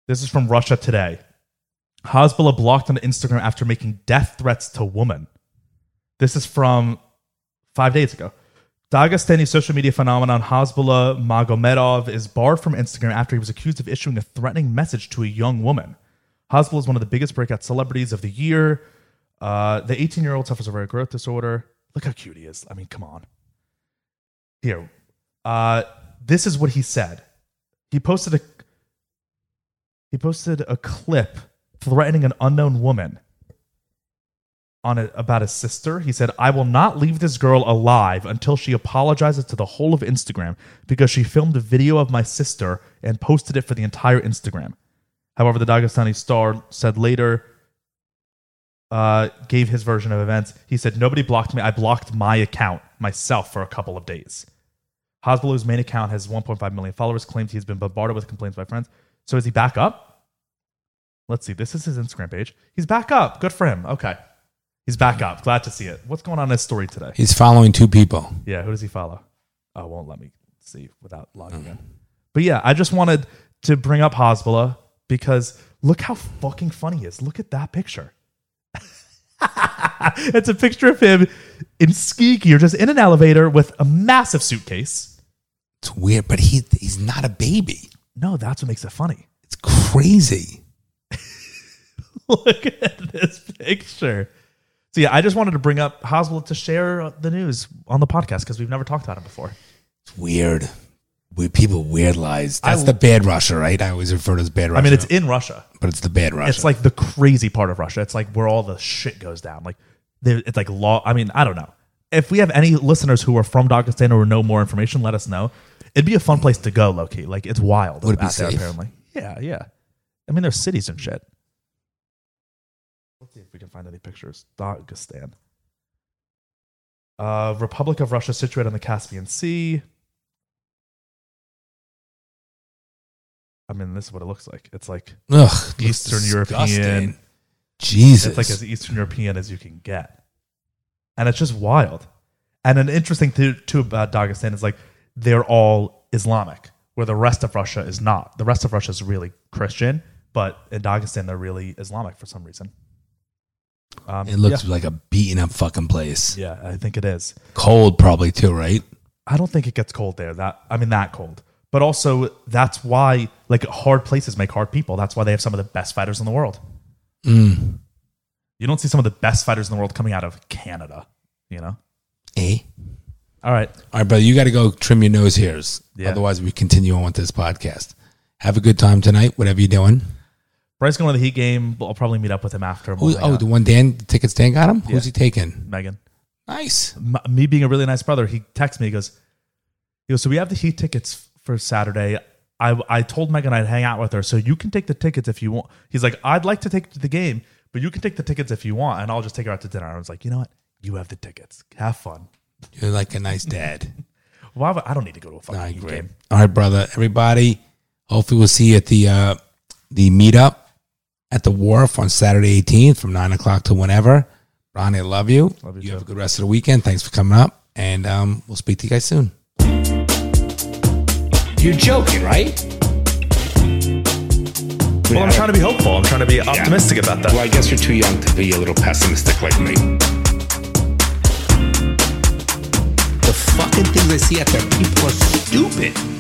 B: This is from Russia Today. Hasbulla blocked on Instagram after making death threats to woman. This is from five days ago. Dagestani social media phenomenon Hasbulla Magomedov is barred from Instagram after he was accused of issuing a threatening message to a young woman. Hasbulla is one of the biggest breakout celebrities of the year. Uh, the 18 year old suffers a rare growth disorder. Look how cute he is. I mean, come on. Here. Uh, this is what he said. He posted a he posted a clip threatening an unknown woman on it about his sister. He said, "I will not leave this girl alive until she apologizes to the whole of Instagram because she filmed a video of my sister and posted it for the entire Instagram." However, the Dagestani star said later uh, gave his version of events. He said, Nobody blocked me. I blocked my account myself for a couple of days. Hasbulla's main account has 1.5 million followers, claims he's been bombarded with complaints by friends. So is he back up? Let's see. This is his Instagram page. He's back up. Good for him. Okay. He's back up. Glad to see it. What's going on in his story today?
C: He's following two people.
B: Yeah, who does he follow? Oh, won't let me see without logging in. But yeah, I just wanted to bring up Hasbulla because look how fucking funny he is. Look at that picture. it's a picture of him in ski gear, just in an elevator with a massive suitcase.
C: It's weird, but he he's not a baby.
B: No, that's what makes it funny.
C: It's crazy.
B: Look at this picture. So yeah, I just wanted to bring up Hasbulla to share the news on the podcast because we've never talked about him before.
C: It's weird. We people weird lies. That's
B: I-
C: the bad Russia, right? I always refer to as bad Russia.
B: I mean, it's in Russia.
C: but it's the bad Russia.
B: It's like the crazy part of Russia. It's like where all the shit goes down. Like it's like law. I mean, I don't know. If we have any listeners who are from Dagestan or know more information, let us know. It'd be a fun place to go, Loki. Like it's wild
C: Would it be
B: there,
C: safe?
B: apparently. Yeah, yeah. I mean, there's cities and shit. Let's see if we can find any pictures. Dagestan. Uh, Republic of Russia, situated on the Caspian Sea. I mean, this is what it looks like. It's like
C: Ugh,
B: Eastern. European.
C: Jesus.
B: It's like as Eastern European as you can get. And it's just wild. And an interesting thing too about Dagestan is like they're all Islamic, where the rest of Russia is not. The rest of Russia is really Christian, but in Dagestan they're really Islamic for some reason. Um,
C: it looks
B: yeah.
C: like a beaten up fucking place.
B: yeah, I think it is.
C: Cold probably too, right?
B: I don't think it gets cold there. That I mean that cold. But also that's why like hard places make hard people. That's why they have some of the best fighters in the world.
C: Mm.
B: You don't see some of the best fighters in the world coming out of Canada, you know?
C: Eh?
B: All right.
C: All right, brother, you got to go trim your nose hairs.
B: Yeah.
C: Otherwise, we continue on with this podcast. Have a good time tonight, whatever you're doing.
B: Bryce going to the Heat game. I'll probably meet up with him after.
C: Who, oh, the one Dan, the tickets Dan got him?
B: Yeah.
C: Who's he taking?
B: Megan.
C: Nice.
B: M- me being a really nice brother, he texts me. He goes, he goes. So we have the Heat tickets for Saturday. I I told Megan I'd hang out with her, so you can take the tickets if you want. He's like, I'd like to take to the game, but you can take the tickets if you want, and I'll just take her out to dinner. I was like, you know what? You have the tickets. Have fun.
C: You're like a nice dad.
B: Why would, I don't need to go to a fucking game.
C: All right, brother. Everybody, hopefully we'll see you at the uh, the meetup at the wharf on Saturday 18th from 9 o'clock to whenever. Ronnie, I love you.
B: Love you
C: you
B: too.
C: have a good rest of the weekend. Thanks for coming up. And um, we'll speak to you guys soon.
A: You're joking, right?
B: Well, I'm trying to be hopeful. I'm trying to be optimistic about that.
F: Well, I guess you're too young to be a little pessimistic like me.
A: The fucking things I see out there, people are stupid.